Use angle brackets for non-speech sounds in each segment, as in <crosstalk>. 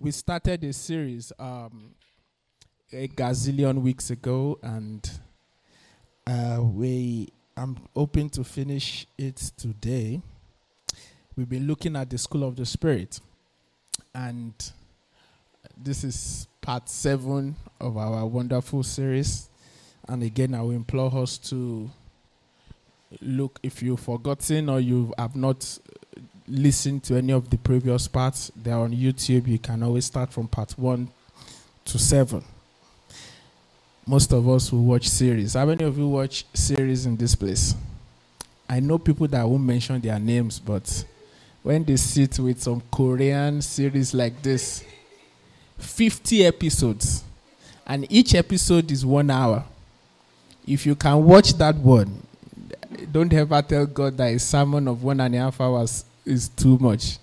we started a series um, a gazillion weeks ago, and uh, we I'm hoping to finish it today. We've been looking at the school of the spirit, and this is part seven of our wonderful series. And again, I will implore us to look if you've forgotten or you have not listened to any of the previous parts. They're on YouTube. You can always start from part one to seven. Most of us will watch series. How many of you watch series in this place? I know people that won't mention their names, but when they sit with some Korean series like this, 50 episodes, and each episode is one hour. If you can watch that one, don't ever tell God that a sermon of one and a half hours is too much.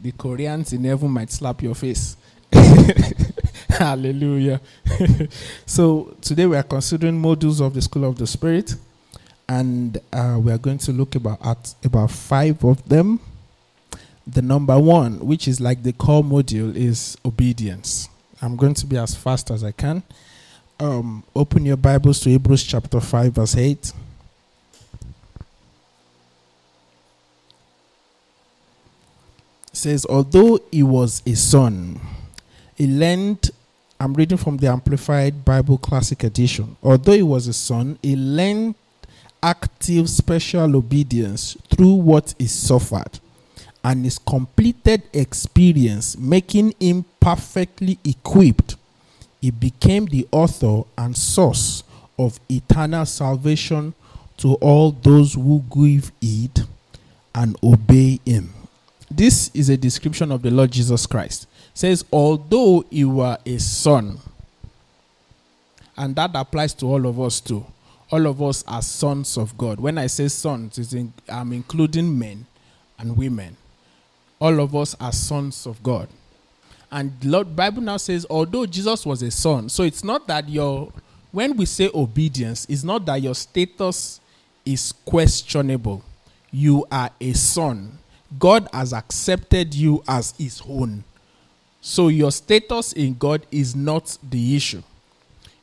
The Koreans in heaven might slap your face. <laughs> Hallelujah. <laughs> so today we are considering modules of the School of the Spirit, and uh, we are going to look about at about five of them. The number one, which is like the core module, is obedience. I'm going to be as fast as I can. Um, open your Bibles to Hebrews chapter 5, verse 8. Says, Although he was a son, he learned, I'm reading from the Amplified Bible Classic Edition. Although he was a son, he learned active special obedience through what he suffered and his completed experience making him perfectly equipped, he became the author and source of eternal salvation to all those who give heed and obey him. This is a description of the Lord Jesus Christ. It says, although he were a son, and that applies to all of us too. All of us are sons of God. When I say sons, in, I'm including men and women all of us are sons of God. And Lord Bible now says, although Jesus was a son, so it's not that your when we say obedience, it's not that your status is questionable. You are a son. God has accepted you as his own. So your status in God is not the issue.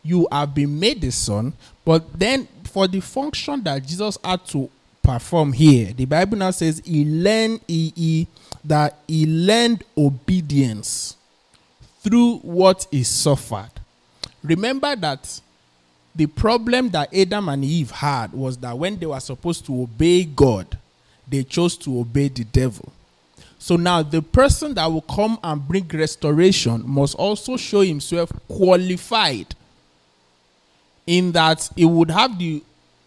You have been made a son, but then for the function that Jesus had to perform here, the Bible now says he learned he, he that he learned obedience through what he suffered. Remember that the problem that Adam and Eve had was that when they were supposed to obey God, they chose to obey the devil. So now the person that will come and bring restoration must also show himself qualified in that he would have the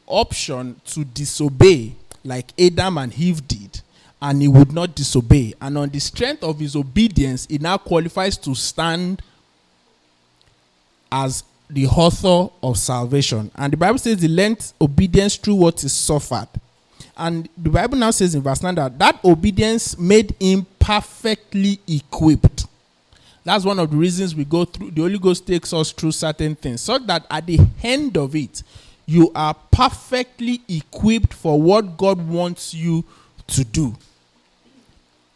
option to disobey like Adam and Eve did and he would not disobey. And on the strength of his obedience, he now qualifies to stand as the author of salvation. And the Bible says he learned obedience through what he suffered. And the Bible now says in verse 9 that that obedience made him perfectly equipped. That's one of the reasons we go through, the Holy Ghost takes us through certain things, so that at the end of it, you are perfectly equipped for what God wants you to do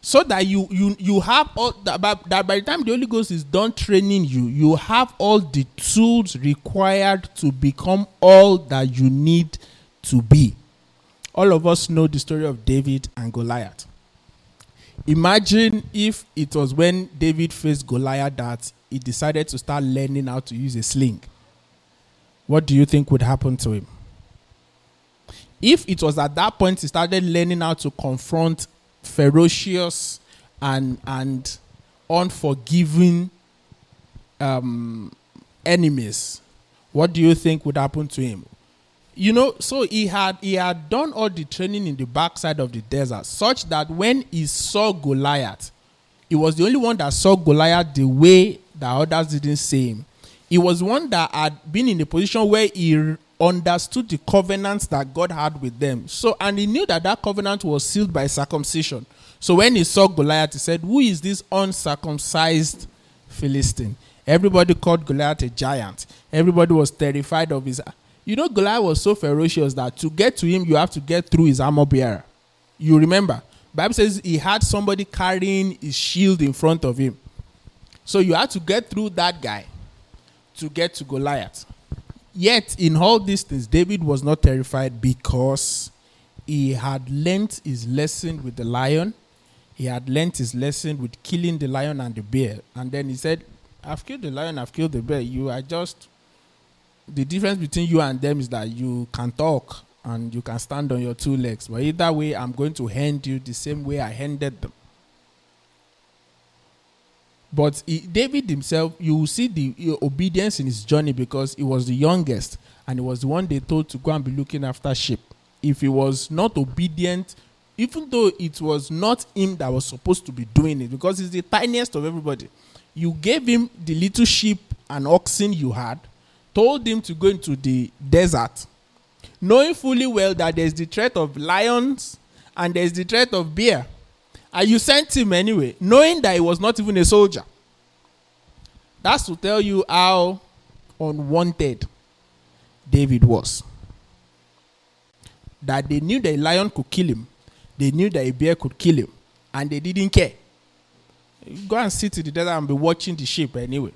so that you you you have all that by, that by the time the holy ghost is done training you you have all the tools required to become all that you need to be all of us know the story of david and goliath. Imagine if it was when david faced goliath that he decided to start learning how to use a sling. What do you think would happen to him? If it was at that point he started learning how to confront ferocious and and unforgiving um, enemies, what do you think would happen to him? You know, so he had he had done all the training in the backside of the desert, such that when he saw Goliath, he was the only one that saw Goliath the way that others didn't see him. He was one that had been in a position where he understood the covenants that God had with them. So, and he knew that that covenant was sealed by circumcision. So when he saw Goliath, he said, Who is this uncircumcised Philistine? Everybody called Goliath a giant. Everybody was terrified of his. You know, Goliath was so ferocious that to get to him, you have to get through his armor bearer. You remember? Bible says he had somebody carrying his shield in front of him. So you had to get through that guy to get to Goliath. Yet, in all these things, David was not terrified because he had learnt his lesson with the lion. He had learnt his lesson with killing the lion and the bear. And then he said, I've killed the lion, I've killed the bear. You are just. The difference between you and them is that you can talk and you can stand on your two legs. But either way, I'm going to hand you the same way I handed them. But he, David himself, you will see the obedience in his journey because he was the youngest and he was the one they told to go and be looking after sheep. If he was not obedient, even though it was not him that was supposed to be doing it, because he's the tiniest of everybody, you gave him the little sheep and oxen you had, told him to go into the desert, knowing fully well that there's the threat of lions and there's the threat of bear and you sent him anyway, knowing that he was not even a soldier. That's to tell you how unwanted David was. That they knew that a lion could kill him, they knew that a bear could kill him, and they didn't care. Go and sit in the desert and be watching the sheep anyway.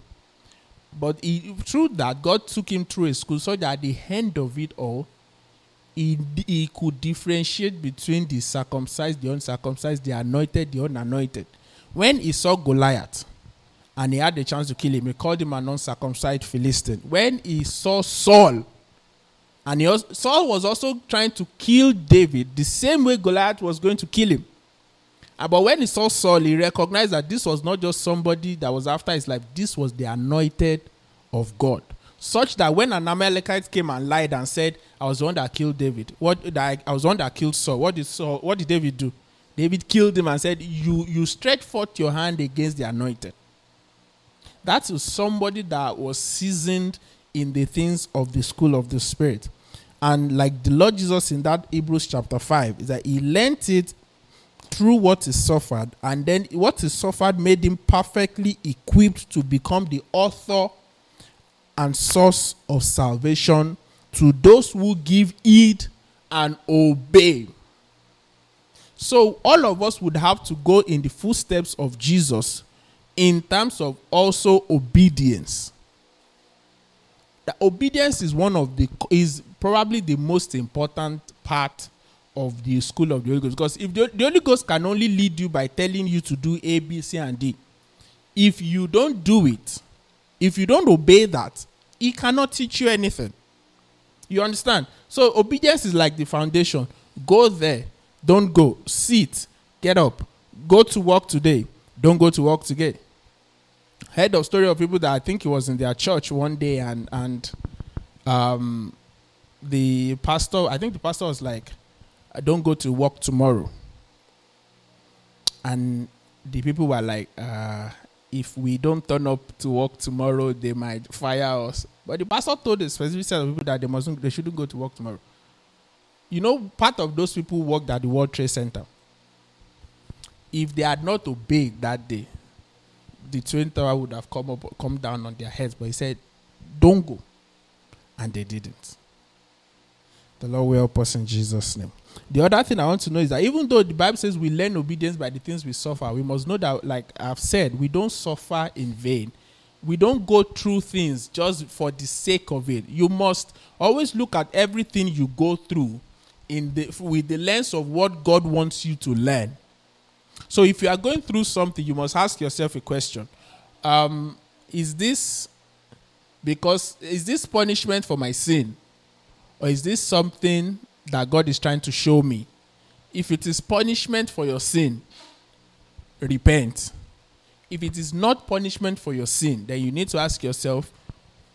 But he, through that, God took him through a school so that at the end of it all, he, he could differentiate between the circumcised, the uncircumcised, the anointed, the unanointed. When he saw Goliath and he had the chance to kill him, he called him an uncircumcised Philistine. When he saw Saul, and Saul was also trying to kill David the same way Goliath was going to kill him. Uh, but when he saw Saul, he recognized that this was not just somebody that was after his life, this was the anointed of God such that when an Amalekite came and lied and said, "I was the one that killed David," what that I was the one that killed Saul. What did Saul? What did David do? David killed him and said, "You you stretch forth your hand against the anointed." That is somebody that was seasoned in the things of the school of the spirit, and like the Lord Jesus in that Hebrews chapter five, is that he learnt it through what he suffered, and then what he suffered made him perfectly equipped to become the author and source of salvation to those who give heed and obey. So, all of us would have to go in the footsteps of Jesus in terms of also obedience. The obedience is one of the is probably the most important part of the school of the Holy Ghost because if the, the Holy Ghost can only lead you by telling you to do A, B, C, and D, if you don't do it, if you don't obey that, he cannot teach you anything. You understand? So obedience is like the foundation. Go there, don't go. Sit, get up. Go to work today, don't go to work today. Heard of story of people that I think it was in their church one day and and um the pastor I think the pastor was like, don't go to work tomorrow. And the people were like, uh, if we don't turn up to work tomorrow, they might fire us. But the pastor told the specific set of people that they mustn't, they shouldn't go to work tomorrow. You know, part of those people worked at the World Trade Center. If they had not obeyed that day, the twin tower would have come up, come down on their heads. But he said, "Don't go," and they didn't. The Lord will help us in Jesus' name. The other thing I want to know is that even though the Bible says we learn obedience by the things we suffer, we must know that, like I've said, we don't suffer in vain. We don't go through things just for the sake of it. You must always look at everything you go through in the with the lens of what God wants you to learn. So if you are going through something, you must ask yourself a question. Um, is this because is this punishment for my sin? Or is this something that God is trying to show me. If it is punishment for your sin, repent. If it is not punishment for your sin, then you need to ask yourself,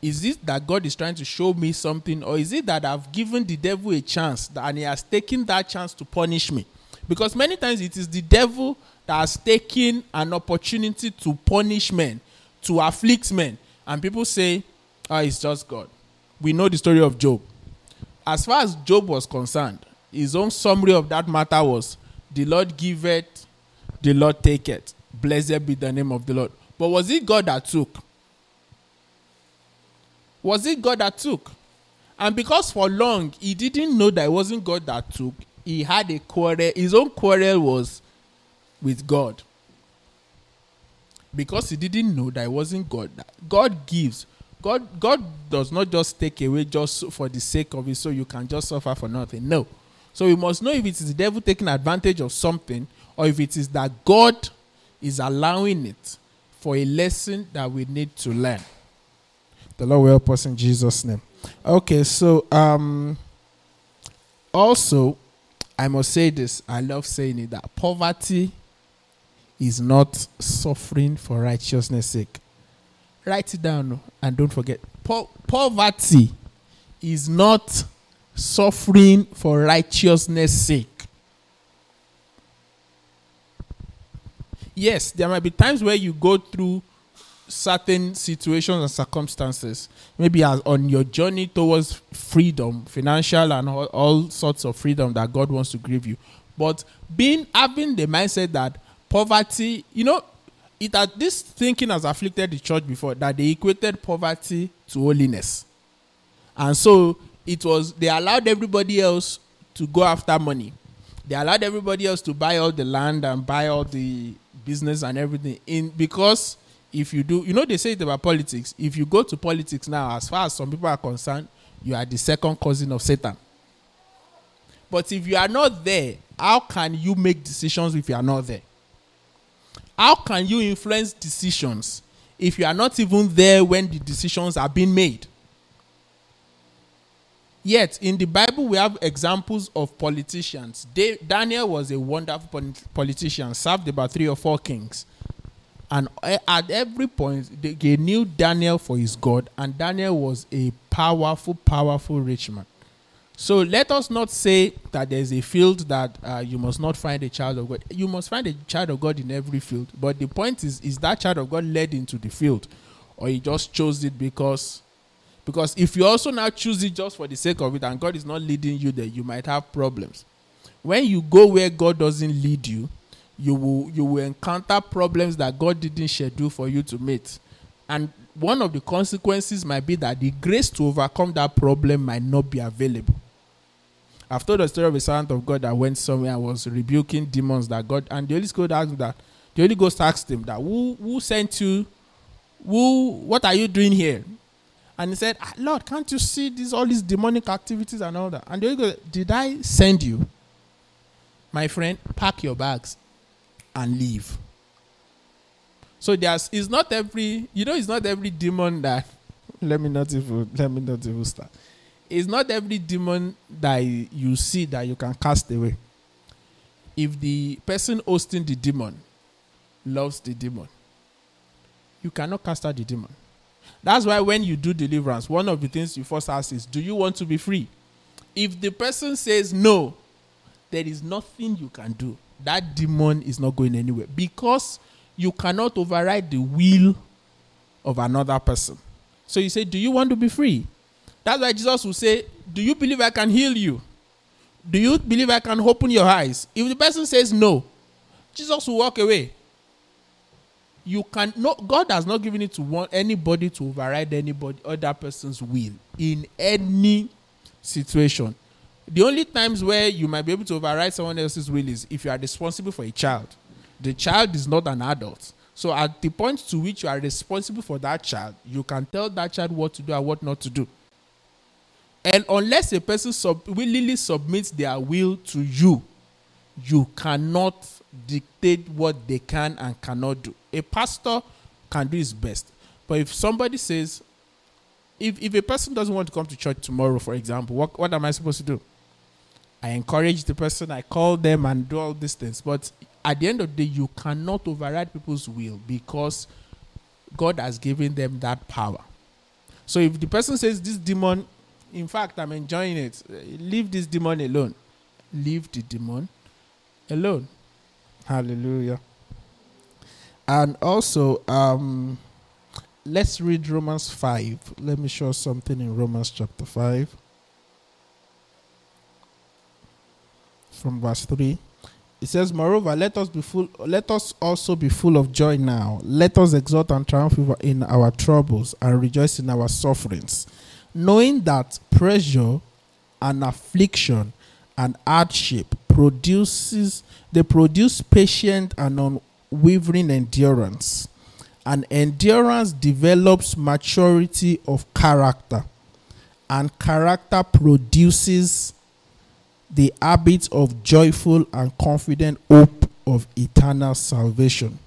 is it that God is trying to show me something, or is it that I've given the devil a chance and he has taken that chance to punish me? Because many times it is the devil that has taken an opportunity to punish men, to afflict men. And people say, oh, it's just God. We know the story of Job as far as Job was concerned, his own summary of that matter was the Lord giveth, the Lord taketh. Blessed be the name of the Lord. But was it God that took? Was it God that took? And because for long he didn't know that it wasn't God that took, he had a quarrel. His own quarrel was with God. because he didn't know that it wasn't God. God gives. God God does not just take away just for the sake of it, so you can just suffer for nothing. No. So we must know if it is the devil taking advantage of something or if it is that God is allowing it for a lesson that we need to learn. The Lord will help us in Jesus' name. Okay, so um also I must say this. I love saying it that poverty is not suffering for righteousness' sake. Write it down and don't forget. Po- poverty is not suffering for righteousness' sake. Yes, there might be times where you go through certain situations and circumstances, maybe as on your journey towards freedom, financial and all, all sorts of freedom that God wants to give you. But being having the mindset that poverty, you know, it had this thinking has afflicted the church before that they equated poverty to holiness. And so it was they allowed everybody else to go after money. They allowed everybody else to buy all the land and buy all the business and everything in because if you do you know they say it about politics if you go to politics now as far as some people are concerned you are the second cousin of satan but if you are not there how can you make decisions if you are not there how can you influence decisions if you are not even there when the decisions are being made? Yet, in the Bible, we have examples of politicians. Daniel was a wonderful politician, served about three or four kings. And eh, at every point, they knew Daniel for his God, and Daniel was a powerful, powerful rich man. So let us not say that there's a field that uh, you must not find a child of God. You must find a child of God in every field. But the point is, is that child of God led into the field, or he just chose it because, because if you also now choose it just for the sake of it, and God is not leading you there, you might have problems. When you go where God doesn't lead you, you will you will encounter problems that God didn't schedule for you to meet, and one of the consequences might be that the grace to overcome that problem might not be available. I've told the story of a servant of God that went somewhere and was rebuking demons that God and the Holy Spirit asked that the Holy Ghost asked him that who who sent you? Who what are you doing here? And he said, ah, Lord, can't you see these all these demonic activities and all that? And the Holy Ghost, did I send you? My friend, pack your bags and leave. So there's it's not every you know it's not every demon that <laughs> let me not even let me not even start it's not every demon that you see that you can cast away. If the person hosting the demon loves the demon, you cannot cast out the demon. That's why when you do deliverance, one of the things you first ask is, Do you want to be free? If the person says no, there is nothing you can do. That demon is not going anywhere because you cannot override the will of another person. So you say, Do you want to be free? That's why Jesus will say, Do you believe I can heal you? Do you believe I can open your eyes? If the person says no, Jesus will walk away. You can no God has not given it to want anybody to override anybody other person's will in any situation. The only times where you might be able to override someone else's will is if you are responsible for a child. The child is not an adult. So at the point to which you are responsible for that child, you can tell that child what to do and what not to do. And unless a person sub- willingly submits their will to you, you cannot dictate what they can and cannot do. A pastor can do his best. But if somebody says, if, if a person doesn't want to come to church tomorrow, for example, what, what am I supposed to do? I encourage the person, I call them and do all these things. But at the end of the day, you cannot override people's will because God has given them that power. So if the person says this demon in fact, I'm enjoying it. Leave this demon alone. Leave the demon alone. Hallelujah. And also, um, let's read Romans 5. Let me show something in Romans chapter 5. From verse 3. It says, Moreover, let us be full let us also be full of joy now. Let us exult and triumph in our troubles and rejoice in our sufferings knowing that pressure and affliction and hardship produces they produce patient and unwavering endurance And endurance develops maturity of character. And character produces the habit of joyful and confident hope of eternal salvation.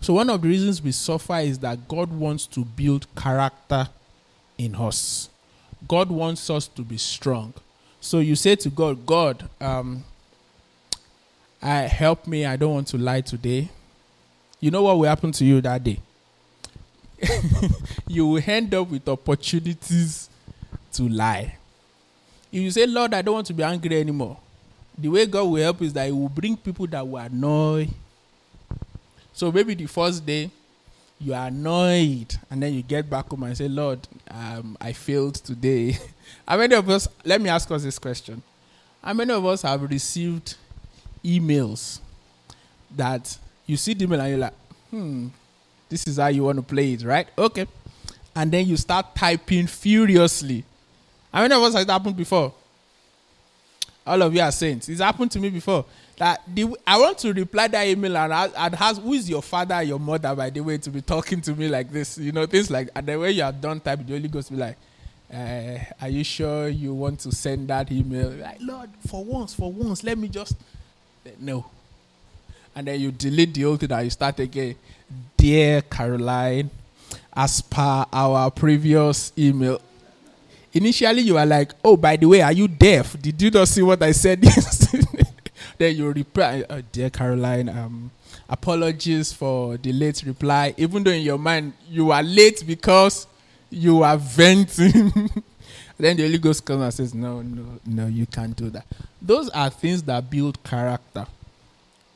So, one of the reasons we suffer is that God wants to build character in us. God wants us to be strong. So, you say to God, God, um, I help me. I don't want to lie today. You know what will happen to you that day? <laughs> you will end up with opportunities to lie. If you say, Lord, I don't want to be angry anymore, the way God will help is that He will bring people that will annoy. So maybe the first day you are annoyed, and then you get back home and say, Lord, um, I failed today. <laughs> How many of us, let me ask us this question. How many of us have received emails that you see the email and you're like, hmm, this is how you want to play it, right? Okay. And then you start typing furiously. How many of us has happened before? All of you are saints. It's happened to me before. That the, I want to reply that email and I'd ask, who is your father, your mother, by the way, to be talking to me like this? You know, things like, and then when you are done typing, the Holy Ghost be like, uh, are you sure you want to send that email? Like, Lord, for once, for once, let me just, no. And then you delete the old thing and you start again. Dear Caroline, as per our previous email, initially you are like, oh, by the way, are you deaf? Did you not see what I said <laughs> yesterday? Then you reply, oh, dear Caroline, um, apologies for the late reply. Even though in your mind you are late because you are venting. <laughs> then the Holy Ghost comes and says, no, no, no, you can't do that. Those are things that build character.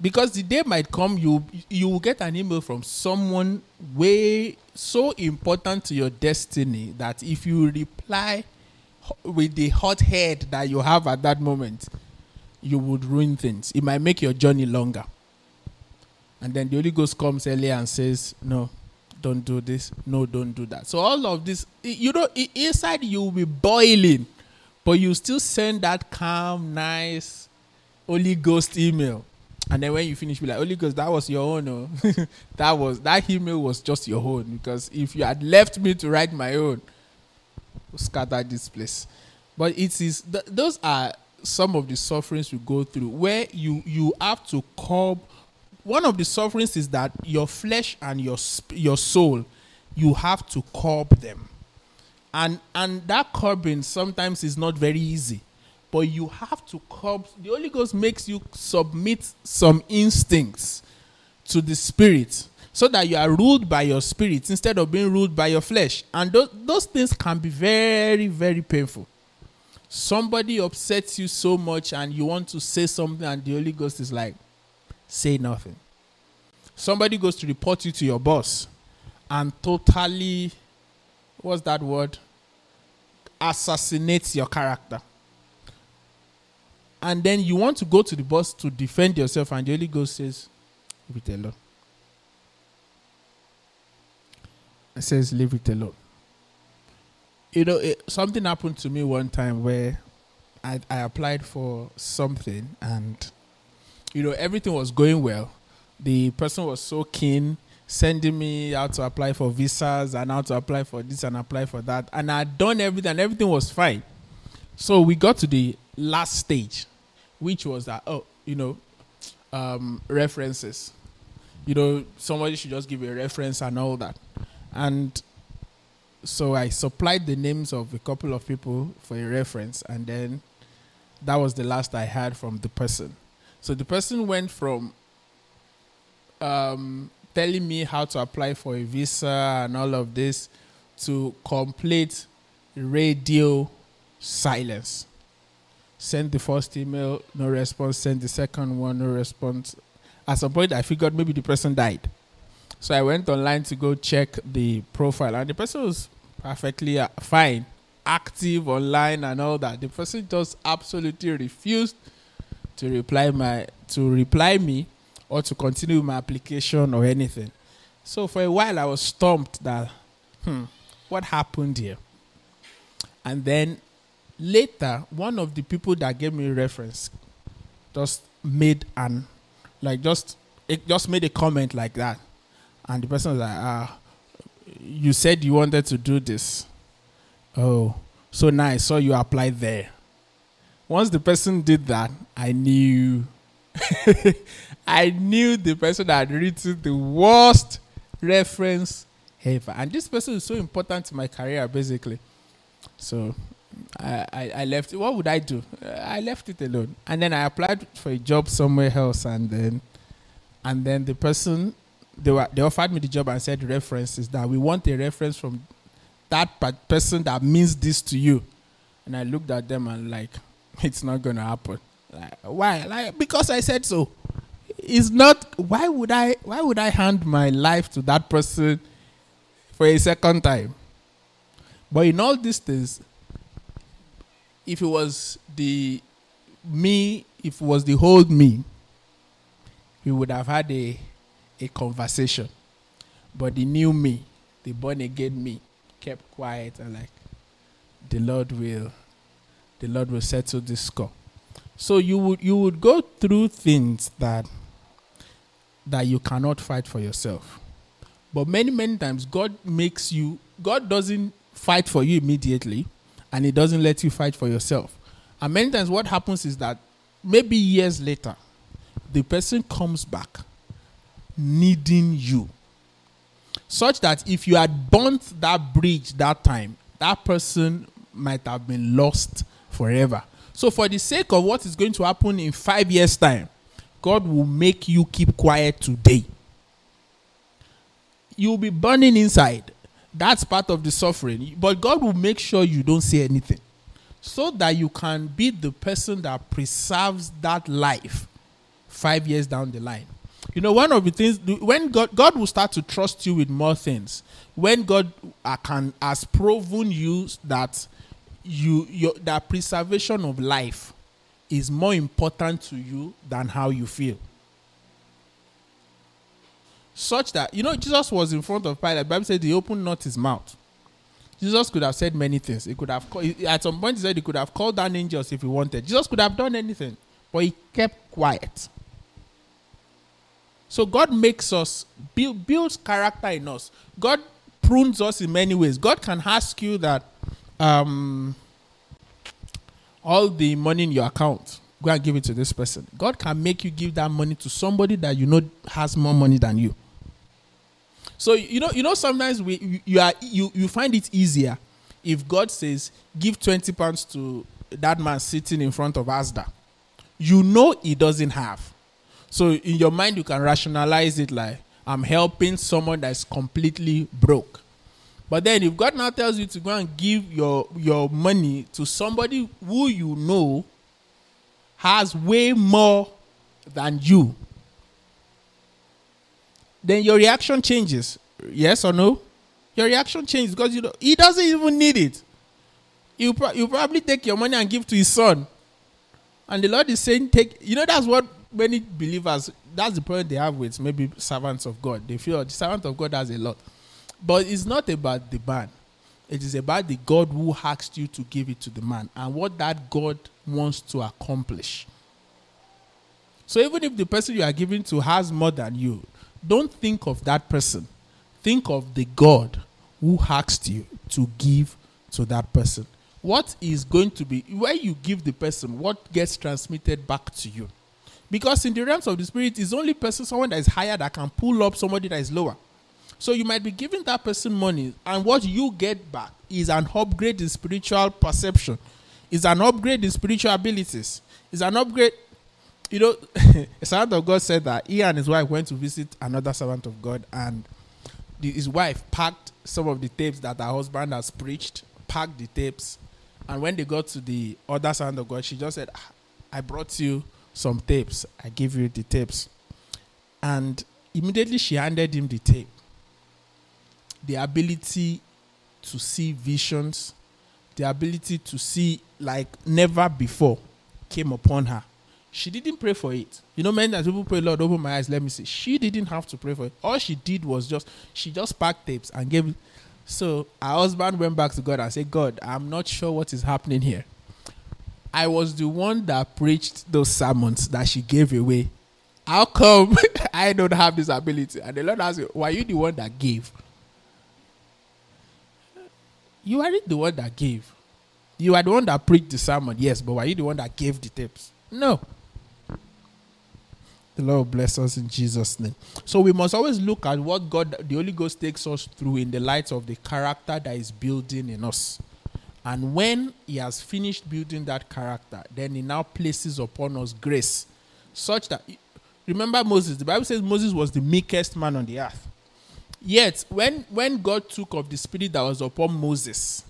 Because the day might come, you you will get an email from someone way so important to your destiny that if you reply with the hot head that you have at that moment, you would ruin things. It might make your journey longer. And then the Holy Ghost comes earlier and says, No, don't do this. No, don't do that. So all of this, you know, inside you will be boiling, but you still send that calm, nice Holy Ghost email. And then when you finish, be like, Holy Ghost, that was your own. Oh. <laughs> that was that email was just your own. Because if you had left me to write my own, scatter this place. But it is th- those are some of the sufferings we go through where you you have to curb. One of the sufferings is that your flesh and your your soul, you have to curb them, and and that curbing sometimes is not very easy but you have to curb. The Holy Ghost makes you submit some instincts to the Spirit so that you are ruled by your spirit instead of being ruled by your flesh. And those, those things can be very, very painful. Somebody upsets you so much and you want to say something, and the Holy Ghost is like, say nothing. Somebody goes to report you to your boss and totally, what's that word? Assassinates your character and then you want to go to the boss to defend yourself, and the Holy Ghost says, Leave it alone. It says, Leave it alone. You know, it, something happened to me one time where I, I applied for something, and, you know, everything was going well. The person was so keen sending me how to apply for visas and how to apply for this and apply for that. And I'd done everything, and everything was fine. So we got to the last stage which was that oh you know um, references you know somebody should just give a reference and all that and so i supplied the names of a couple of people for a reference and then that was the last i heard from the person so the person went from um, telling me how to apply for a visa and all of this to complete radio silence Send the first email, no response. Send the second one, no response. At some point, I figured maybe the person died. So I went online to go check the profile, and the person was perfectly uh, fine, active online and all that. The person just absolutely refused to reply my to reply me or to continue my application or anything. So for a while, I was stumped that, hmm, what happened here? And then later one of the people that gave me reference just made an like just it just made a comment like that And the person was like, ah, you said you wanted to do this. Oh, so now I saw you apply there. Once the person did that, I knew. <laughs> I knew the person had written the worst reference ever. And this person is so important to my career, basically. So I, I, I left. What would I do? I left it alone, and then I applied for a job somewhere else, and then and then the person they were they offered me the job and said references that we want a reference from that person that means this to you, and I looked at them and like <laughs> it's not gonna happen. Like why? Like because I said so. It's not. Why would I? Why would I hand my life to that person for a second time? But in all these things, if it was the me, if it was the whole me, we would have had a, a conversation. But the new me, the born again me, kept quiet and like, the Lord will, the Lord will settle this score. So you would you would go through things that that you cannot fight for yourself. But many many times God makes you God doesn't fight for you immediately and it doesn't let you fight for yourself. And many times, what happens is that maybe years later, the person comes back needing you. Such that if you had burnt that bridge that time, that person might have been lost forever. So, for the sake of what is going to happen in five years' time, God will make you keep quiet today. You'll be burning inside that's part of the suffering. But God will make sure you don't say anything so that you can be the person that preserves that life five years down the line. You know, one of the things when God God will start to trust you with more things. When God uh, can has proven you that you your that preservation of life is more important to you than how you feel such that you know Jesus was in front of Pilate. Bible said he opened not his mouth. Jesus could have said many things. He could have at some point he said he could have called down angels if he wanted. Jesus could have done anything, but he kept quiet. So God makes us build builds character in us. God prunes us in many ways. God can ask you that um, all the money in your account go and give it to this person. God can make you give that money to somebody that you know has more money than you. So you know, you know, sometimes we you are you you find it easier if God says give twenty pounds to that man sitting in front of Asda. You know he doesn't have. So in your mind you can rationalize it like I'm helping someone that's completely broke. But then if God now tells you to go and give your your money to somebody who you know has way more than you, then your reaction changes. Yes or no? Your reaction changes because you know he doesn't even need it. You pro- you probably take your money and give to his son, and the Lord is saying, "Take." You know that's what many believers. That's the problem they have with maybe servants of God. They feel the servant of God has a lot, but it's not about the man. It is about the God who asked you to give it to the man and what that God wants to accomplish. So even if the person you are giving to has more than you, don't think of that person. Think of the God who asked you to give to that person. What is going to be, where you give the person, what gets transmitted back to you? Because in the realms of the spirit, it's only person, someone that is higher that can pull up somebody that is lower. So you might be giving that person money, and what you get back is an upgrade in spiritual perception, is an upgrade in spiritual abilities, is an upgrade you know, <laughs> a servant of God said that he and his wife went to visit another servant of God, and the, his wife packed some of the tapes that her husband has preached, packed the tapes, and when they got to the other servant of God, she just said, ah, I brought you some tapes. I give you the tapes. And immediately she handed him the tape. The ability to see visions, the ability to see like never before came upon her. She didn't pray for it. You know, many times people pray, Lord, open my eyes, let me see. She didn't have to pray for it. All she did was just, she just packed tapes and gave. So her husband went back to God and said, God, I'm not sure what is happening here. I was the one that preached those sermons that she gave away How come <laughs> I don't have this ability? And the Lord asked me, Were you the one that gave? You are the one that gave. You are the one that preached the sermon, yes, but were you the one that gave the tips? No. The Lord bless us in Jesus' name. So we must always look at what God, the Holy Ghost, takes us through in the light of the character that is building in us. And when He has finished building that character, then He now places upon us grace, such that remember Moses. The Bible says Moses was the meekest man on the earth. Yet, when when God took of the spirit that was upon Moses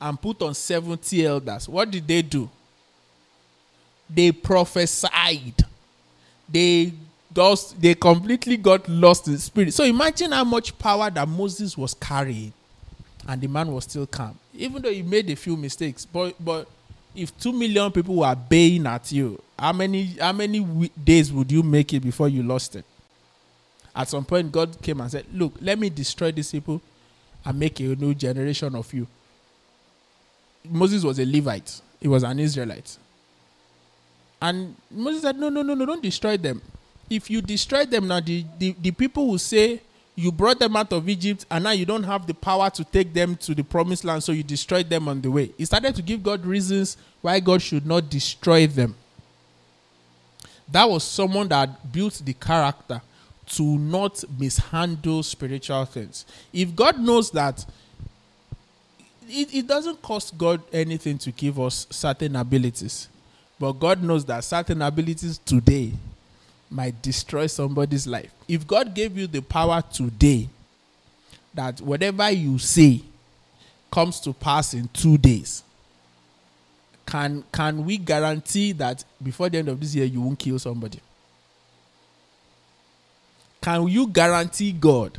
and put on seventy elders, what did they do? They prophesied. They just they completely got lost in spirit. So imagine how much power that Moses was carrying, and the man was still calm, even though you made a few mistakes. But but if two million people were baying at you, how many how many days would you make it before you lost it? At some point, God came and said, Look, let me destroy these people and make a new generation of you. Moses was a Levite, he was an Israelite. And Moses said, No, no, no, no, don't destroy them. If you destroy them now, the, the, the people will say, You brought them out of Egypt, and now you don't have the power to take them to the promised land, so you destroyed them on the way. He started to give God reasons why God should not destroy them. That was someone that built the character to not mishandle spiritual things. If God knows that it, it doesn't cost God anything to give us certain abilities, but God knows that certain abilities today might destroy somebody's life. If God gave you the power today that whatever you say comes to pass in two days, can can we guarantee that before the end of this year you won't kill somebody? can you guarantee God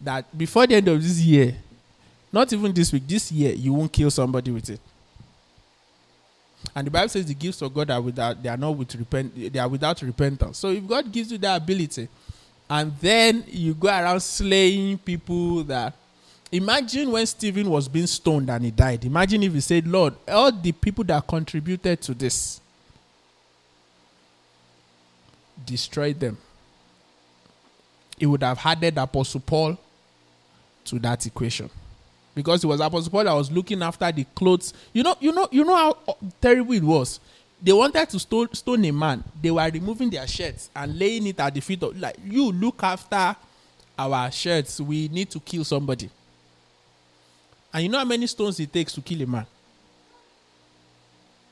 that before the end of this year, not even this week, this year, you won't kill somebody with it? And the Bible says the gifts of God are without they are not with repent they are without repentance. So if God gives you that ability, and then you go around slaying people that imagine when Stephen was being stoned and he died. Imagine if he said, Lord, all the people that contributed to this, destroy them he would have added Apostle Paul to that equation. Because it was Apostle Paul that was looking after the clothes. You know, you know, you know how uh, terrible it was. They wanted to stone, stone a man. They were removing their shirts and laying it at the feet of like you look after our shirts. We need to kill somebody. And you know how many stones it takes to kill a man?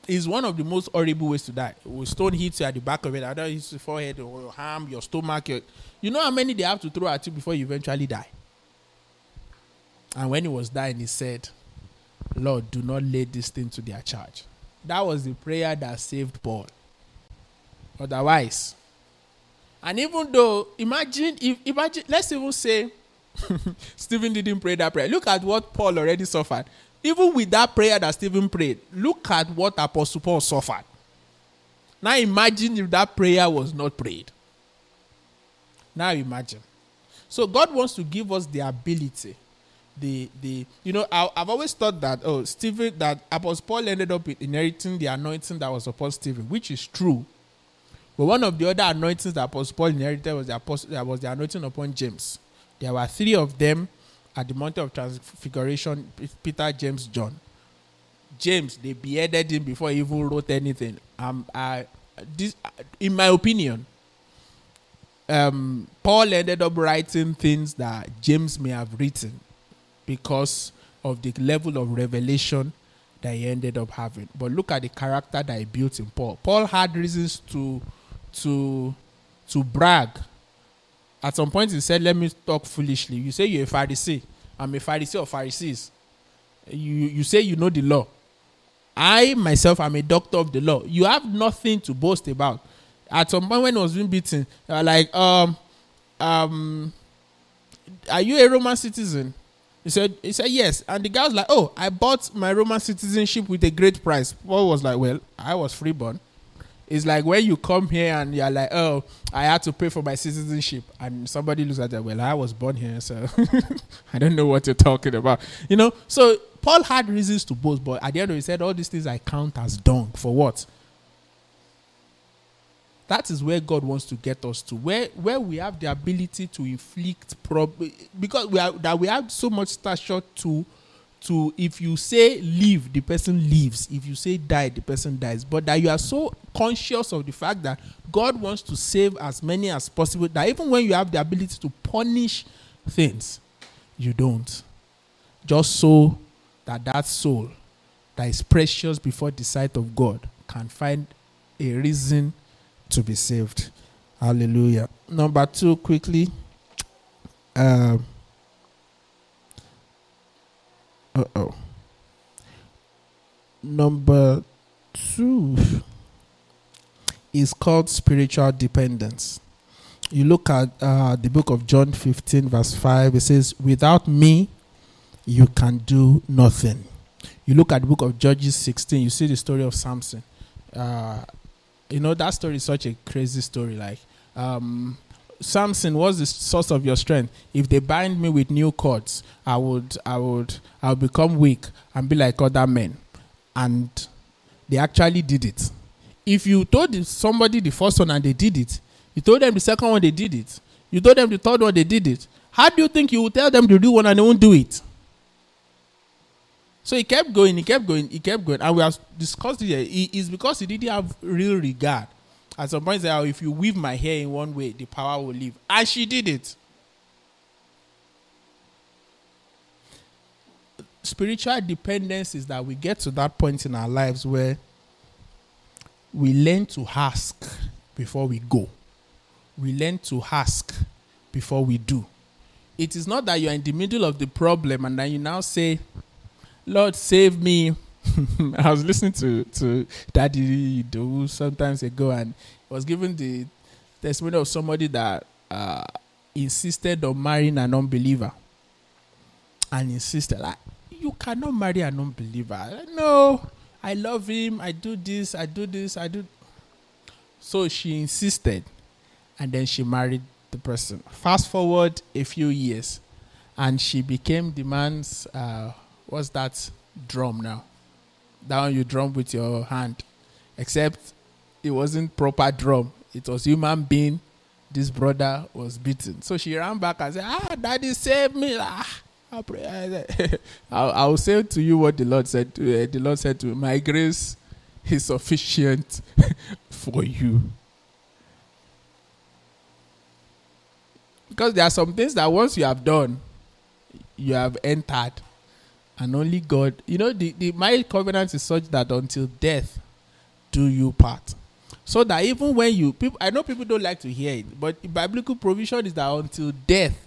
is one of the most horrible ways to die. With stone hits you at the back of it, either hits your forehead or your arm, your stomach. Your, you know how many they have to throw at you before you eventually die. And when he was dying, he said, Lord, do not lay this thing to their charge. That was the prayer that saved Paul. Otherwise, and even though, imagine if imagine, let's even say <laughs> Stephen didn't pray that prayer. Look at what Paul already suffered. Even with that prayer that Stephen prayed, look at what Apostle Paul suffered. Now imagine if that prayer was not prayed. Now imagine. So God wants to give us the ability, the the you know I, have always thought that oh Stephen that Apostle Paul ended up inheriting the anointing that was upon Stephen, which is true. But one of the other anointings that Apostle Paul inherited was the apostle, was the anointing upon James. There were three of them at the Mount of Transfiguration, Peter, James, John. James, they beheaded him before he even wrote anything. Um, I, this, in my opinion, um, Paul ended up writing things that James may have written because of the level of revelation that he ended up having. But look at the character that he built in Paul. Paul had reasons to to to brag at some point, he said, Let me talk foolishly. You say you're a Pharisee. I'm a Pharisee of Pharisees. You, you say you know the law. I myself am a doctor of the law. You have nothing to boast about. At some point when I was being beaten, like, um, um, are you a Roman citizen? He said, he said yes. And the guy was like, oh, I bought my Roman citizenship with a great price. Paul was like, well, I was freeborn. It's like when you come here and you're like, oh, I had to pay for my citizenship, and somebody looks at that. Well, I was born here, so <laughs> I don't know what you're talking about. You know, so Paul had reasons to boast, but at the end of it, he said, all these things I count as dung for what? That is where God wants to get us to, where where we have the ability to inflict prob because we are that we have so much stature to to if you say leave, the person leaves. If you say die, the person dies. But that you are so conscious of the fact that God wants to save as many as possible that even when you have the ability to punish things, you don't. Just so that that soul that is precious before the sight of God can find a reason to be saved. Hallelujah. Number two, quickly. Uh oh. Number two is called spiritual dependence. You look at uh, the book of John 15, verse 5, it says, Without me, you can do nothing. You look at the book of Judges 16, you see the story of Samson. Uh, you know that story is such a crazy story. Like um, Samson, what's the source of your strength? If they bind me with new cords, I would, I would, I would become weak and be like other men. And they actually did it. If you told somebody the first one and they did it, you told them the second one they did it, you told them the third one they did it. How do you think you would tell them to do one and they won't do it? So he kept going, he kept going, he kept going. And we have discussed it here. It's because he didn't have real regard. At some point, said, oh, if you weave my hair in one way, the power will leave. And she did it. Spiritual dependence is that we get to that point in our lives where we learn to ask before we go. We learn to ask before we do. It is not that you're in the middle of the problem and then you now say, Lord, save me. <laughs> I was listening to, to Daddy Do sometimes ago, and was given the testimony of somebody that uh, insisted on marrying an unbeliever. And insisted, like, you cannot marry an unbeliever. No, I love him. I do this. I do this. I do. So she insisted, and then she married the person. Fast forward a few years, and she became the man's. Uh, what's that drum now? That one you drum with your hand. Except it wasn't proper drum. It was human being. This brother was beaten. So she ran back and said, Ah, daddy save me. Ah, I'll, pray. <laughs> I'll, I'll say to you what the Lord said. To, uh, the Lord said to me, My grace is sufficient <laughs> for you. Because there are some things that once you have done, you have entered and only God. You know, the, the my covenant is such that until death do you part. So that even when you people, I know people don't like to hear it, but biblical provision is that until death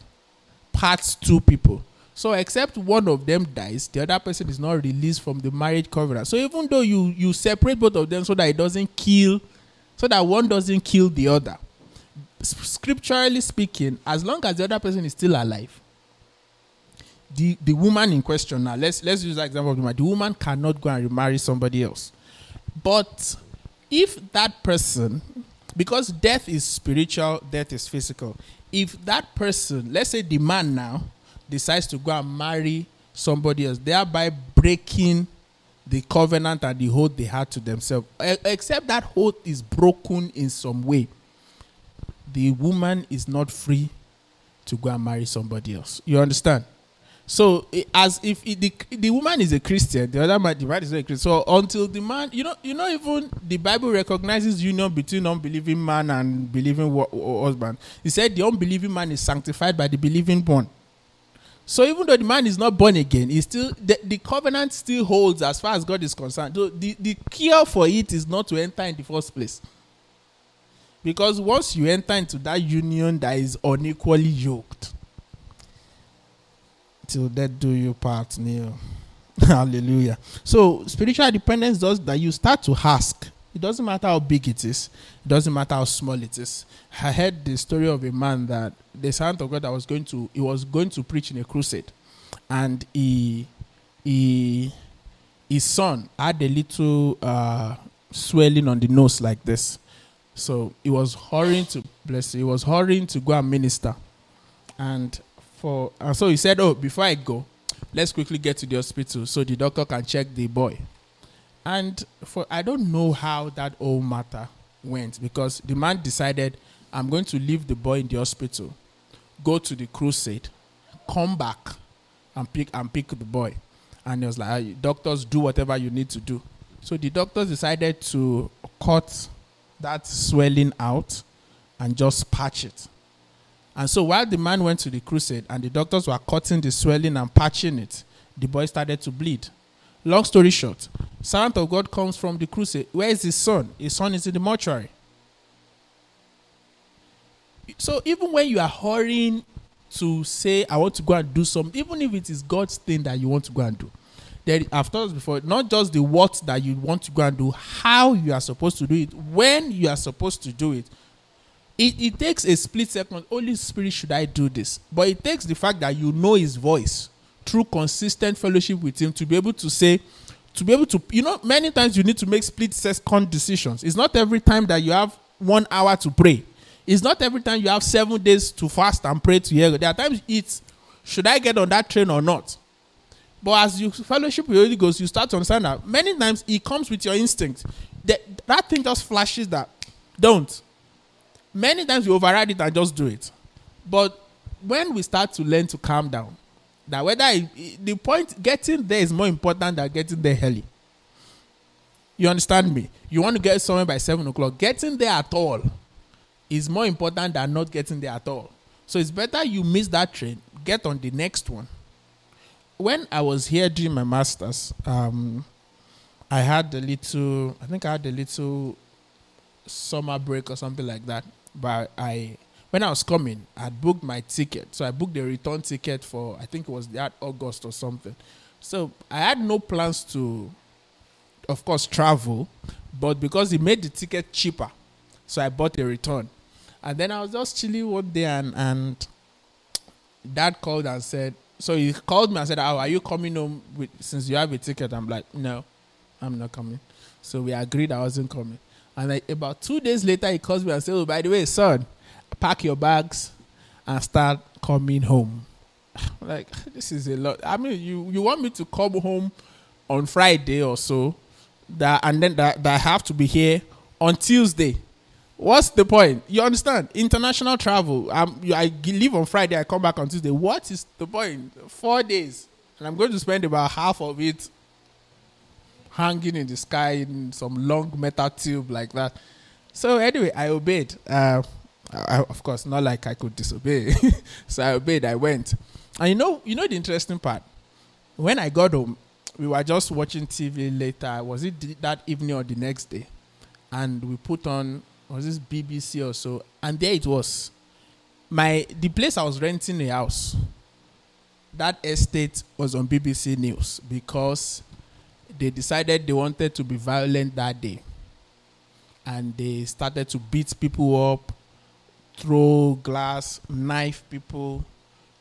parts two people. So except one of them dies, the other person is not released from the marriage covenant. So even though you you separate both of them so that it doesn't kill, so that one doesn't kill the other, scripturally speaking, as long as the other person is still alive, the, the woman in question now, let's let's use that example of the woman. The woman cannot go and remarry somebody else. But if that person, because death is spiritual, death is physical. If that person, let's say the man now, decides to go and marry somebody else, thereby breaking the covenant and the oath they had to themselves, except that oath is broken in some way, the woman is not free to go and marry somebody else. You understand? So as if it, the the woman is a Christian, the other man the man is not a Christian. So until the man, you know, you know, even the Bible recognizes union between unbelieving man and believing husband. He said the unbelieving man is sanctified by the believing one. So even though the man is not born again, he still the, the covenant still holds as far as God is concerned. So the, the cure for it is not to enter in the first place. Because once you enter into that union that is unequally yoked, till death do you part, Neil. <laughs> Hallelujah. So spiritual dependence does that you start to ask. It doesn't matter how big it is. It doesn't matter how small it is. I heard the story of a man that the servant of God that was going to he was going to preach in a crusade, and he he his son had a little uh, swelling on the nose like this. So he was hurrying to bless. You, he was hurrying to go and minister, and for and so he said, "Oh, before I go, let's quickly get to the hospital so the doctor can check the boy." And for I don't know how that all matter went because the man decided, I'm going to leave the boy in the hospital, go to the crusade, come back and pick and pick the boy. And he was like, doctors, do whatever you need to do. So the doctors decided to cut that swelling out and just patch it. And so while the man went to the crusade and the doctors were cutting the swelling and patching it, the boy started to bleed. Long story short, servant of God comes from the crusade. Where is his son? His son is in the mortuary. So even when you are hurrying to say, I want to go and do something, even if it is God's thing that you want to go and do, there I've told us before, not just the what that you want to go and do, how you are supposed to do it, when you are supposed to do it. It, it takes a split second. Holy Spirit, should I do this? But it takes the fact that you know His voice through consistent fellowship with Him to be able to say, to be able to, you know, many times you need to make split second decisions. It's not every time that you have one hour to pray. It's not every time you have seven days to fast and pray to hear. There are times it's, should I get on that train or not? But as you fellowship with Holy Ghost, you start to understand that many times it comes with your instinct. That, that thing just flashes that. Don't. Many times you override it and just do it. But when we start to learn to calm down, that whether the point getting there is more important than getting there early. You understand me? You want to get somewhere by seven o'clock. Getting there at all is more important than not getting there at all. So it's better you miss that train, get on the next one. When I was here doing my masters, um, I had a little, I think I had a little summer break or something like that. But I when I was coming, I had booked my ticket. So I booked the return ticket for I think it was that August or something. So I had no plans to, of course, travel, but because he made the ticket cheaper, so I bought a return. And then I was just chilling one day, and and dad called and said, so he called me and said, "Oh, are you coming home with, since you have a ticket?" I'm like, "No, I'm not coming." So we agreed I wasn't coming. And like about two days later, he calls me and says, "Oh, by the way, son." pack your bags and start coming home. <sighs> like this is a lot. I mean, you you want me to come home on Friday or so, that and then that, that I have to be here on Tuesday. What's the point? You understand? International travel. Um, I leave on Friday. I come back on Tuesday. What is the point? Four days, and I'm going to spend about half of it hanging in the sky in some long metal tube like that. So anyway, I obeyed. Uh, I, of course, not like I could disobey. <laughs> so I obeyed. I went, and you know, you know the interesting part. When I got home, we were just watching TV later. Was it that evening or the next day? And we put on was this BBC or so, and there it was. My the place I was renting a house. That estate was on BBC News because they decided they wanted to be violent that day, and they started to beat people up throw glass, knife people,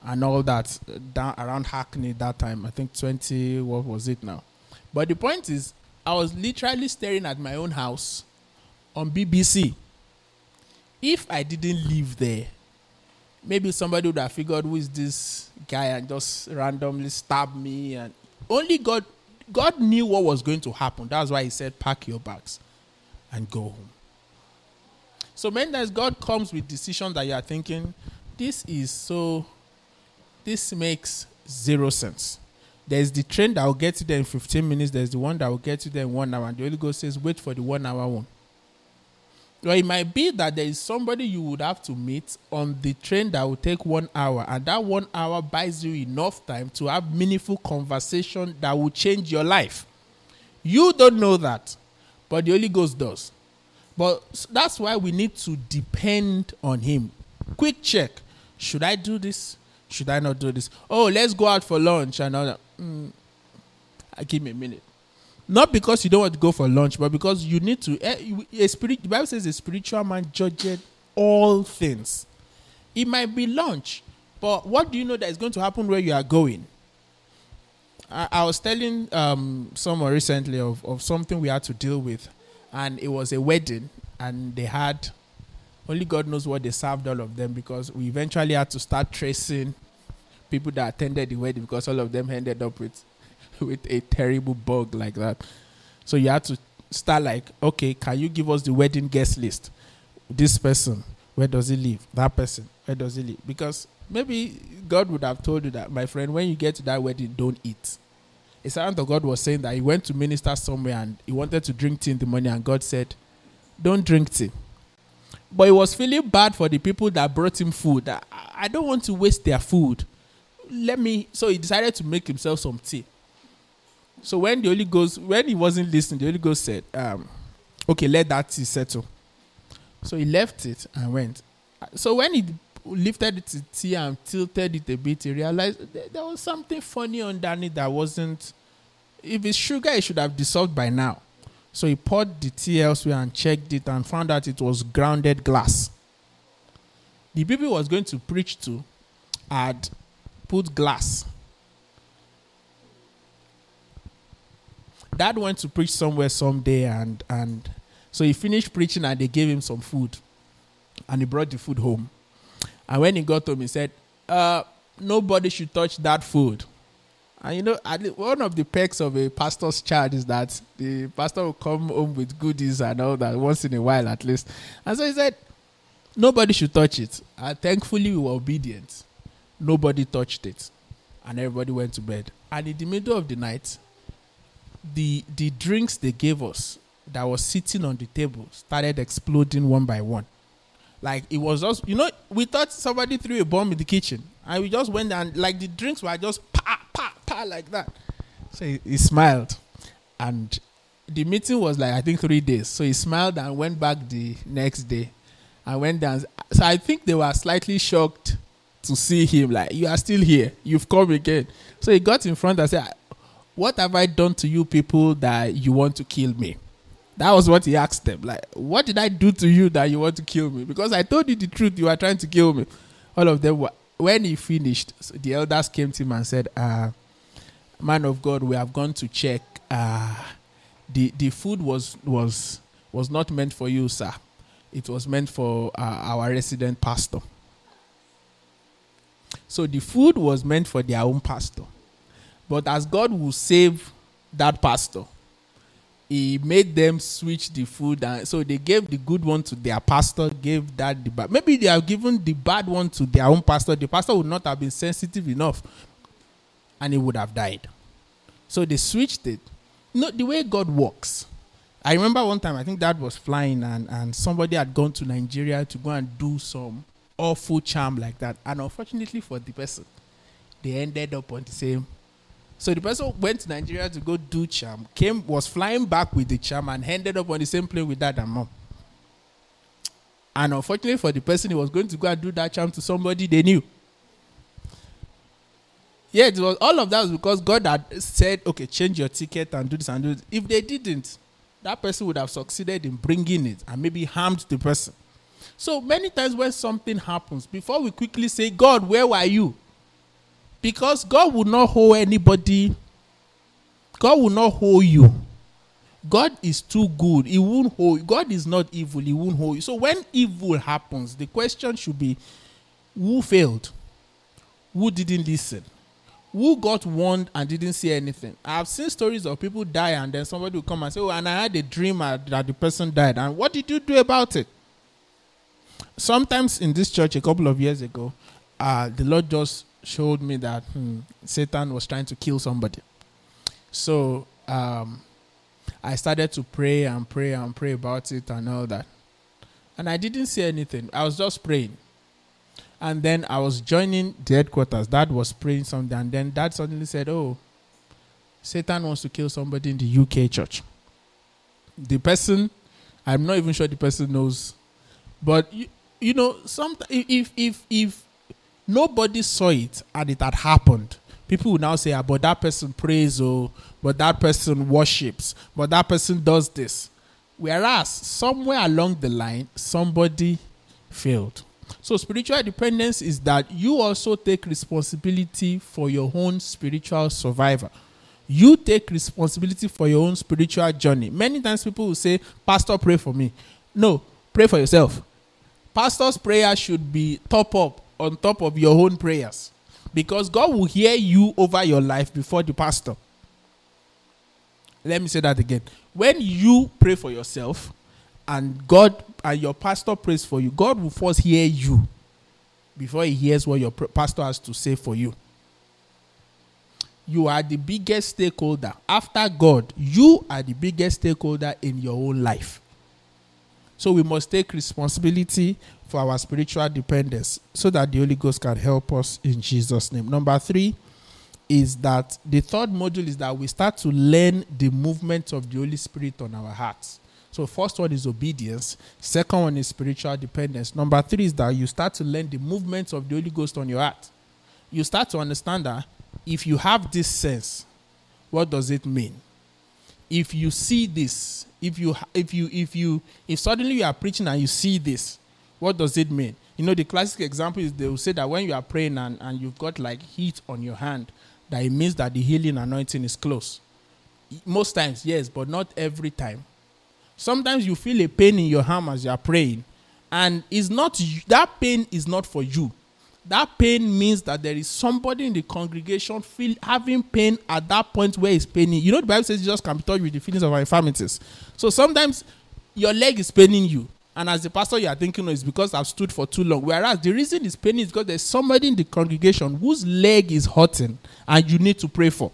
and all that down around Hackney that time. I think 20, what was it now? But the point is, I was literally staring at my own house on BBC. If I didn't live there, maybe somebody would have figured who is this guy and just randomly stabbed me and only God God knew what was going to happen. That's why he said pack your bags and go home. So many times God comes with decisions that you are thinking, this is so, this makes zero sense. There's the train that will get you there in 15 minutes. There's the one that will get you there in one hour. And the Holy Ghost says, wait for the one hour one. Or it might be that there is somebody you would have to meet on the train that will take one hour, and that one hour buys you enough time to have meaningful conversation that will change your life. You don't know that, but the Holy Ghost does. But that's why we need to depend on Him. Quick check. Should I do this? Should I not do this? Oh, let's go out for lunch and all that. Mm, give me a minute. Not because you don't want to go for lunch, but because you need to. Eh, a spirit, the Bible says a spiritual man judges all things. It might be lunch, but what do you know that is going to happen where you are going? I, I was telling um, someone recently of, of something we had to deal with and it was a wedding, and they had only God knows what they served all of them because we eventually had to start tracing people that attended the wedding because all of them ended up with <laughs> with a terrible bug like that. So you had to start like, okay, can you give us the wedding guest list? This person, where does he live? That person, where does he live? Because maybe God would have told you that, my friend, when you get to that wedding, don't eat. A servant of God was saying that he went to minister somewhere and he wanted to drink tea in the morning, and God said, Don't drink tea. But he was feeling bad for the people that brought him food. I, I don't want to waste their food. Let me. So he decided to make himself some tea. So when the Holy Ghost, when he wasn't listening, the Holy Ghost said, um, "Okay, let that tea settle." So he left it and went. So when he lifted it to tea and tilted it a bit, he realized there was something funny underneath that wasn't. If it's sugar, it should have dissolved by now. So he poured the tea elsewhere and checked it and found out it was grounded glass. The people he was going to preach to had put glass. Dad went to preach somewhere someday and and so he finished preaching and they gave him some food. And he brought the food home. And when he got home, he said, uh, nobody should touch that food. And you know, one of the perks of a pastor's child is that the pastor will come home with goodies and all that once in a while at least. And so he said, nobody should touch it. And thankfully, we were obedient. Nobody touched it. And everybody went to bed. And in the middle of the night, the the drinks they gave us that was sitting on the table started exploding one by one. Like it was just, you know, we thought somebody threw a bomb in the kitchen, and we just went and like the drinks were just pa pa pa like that. So he, he smiled, and the meeting was like I think three days. So he smiled and went back the next day, and went down. So I think they were slightly shocked to see him. Like you are still here, you've come again. So he got in front and said, "What have I done to you people that you want to kill me?" That was what he asked them. Like, what did I do to you that you want to kill me? Because I told you the truth, you are trying to kill me. All of them were. When he finished, so the elders came to him and said, uh, "Man of God, we have gone to check. Uh, the the food was was was not meant for you, sir. It was meant for uh, our resident pastor. So the food was meant for their own pastor, but as God will save that pastor." he made them switch the food and so they gave the good one to their pastor gave that the bad maybe they have given the bad one to their own pastor the pastor would not have been sensitive enough and he would have died so they switched it no the way god works i remember one time i think dad was flying and, and somebody had gone to nigeria to go and do some awful charm like that and unfortunately for the person they ended up on the same so the person went to Nigeria to go do charm, came, was flying back with the charm, and ended up on the same plane with dad and mom. And unfortunately for the person, he was going to go and do that charm to somebody they knew. Yeah, it was all of that was because God had said, "Okay, change your ticket and do this and do this." If they didn't, that person would have succeeded in bringing it and maybe harmed the person. So many times when something happens, before we quickly say, "God, where were you?" Because God will not hold anybody, God will not hold you. God is too good. He won't hold. God is not evil. He won't hold you. So when evil happens, the question should be who failed? Who didn't listen? Who got warned and didn't see anything? I've seen stories of people die and then somebody will come and say, Oh, and I had a dream that the person died. And what did you do about it? Sometimes in this church a couple of years ago, uh, the Lord just showed me that hmm, Satan was trying to kill somebody. So um, I started to pray and pray and pray about it and all that. And I didn't say anything. I was just praying. And then I was joining the headquarters. Dad was praying something. And then dad suddenly said, Oh, Satan wants to kill somebody in the UK church. The person, I'm not even sure the person knows. But you, you know, some if if if Nobody saw it and it had happened. People will now say, ah, but that person prays, oh, but that person worships, but that person does this. Whereas somewhere along the line, somebody failed. So, spiritual dependence is that you also take responsibility for your own spiritual survival. You take responsibility for your own spiritual journey. Many times people will say, Pastor, pray for me. No, pray for yourself. Pastor's prayer should be top up on top of your own prayers. Because God will hear you over your life before the pastor. Let me say that again. when you pray for yourself and God and your pastor prays for you, God will first hear you before he hears what your pastor has to say for you. You are the biggest stakeholder. After God, you are the biggest stakeholder in your own life. So we must take responsibility for our spiritual dependence so that the Holy Ghost can help us in Jesus' name. Number three is that the third module is that we start to learn the movement of the Holy Spirit on our hearts. So first one is obedience. Second one is spiritual dependence. Number three is that you start to learn the movements of the Holy Ghost on your heart. You start to understand that if you have this sense, what does it mean? If you see this, if you if you if you if suddenly you are preaching and you see this, what does it mean? You know, the classic example is they will say that when you are praying and, and you've got like heat on your hand, that it means that the healing anointing is close. Most times, yes, but not every time. Sometimes you feel a pain in your arm as you are praying, and it's not that pain is not for you. That pain means that there is somebody in the congregation feel having pain at that point where it's paining. You know, the Bible says Jesus can be touched with the feelings of our infirmities. So sometimes your leg is paining you, and as the pastor you are thinking oh, it's because I've stood for too long. Whereas the reason it's paining is because there's somebody in the congregation whose leg is hurting, and you need to pray for.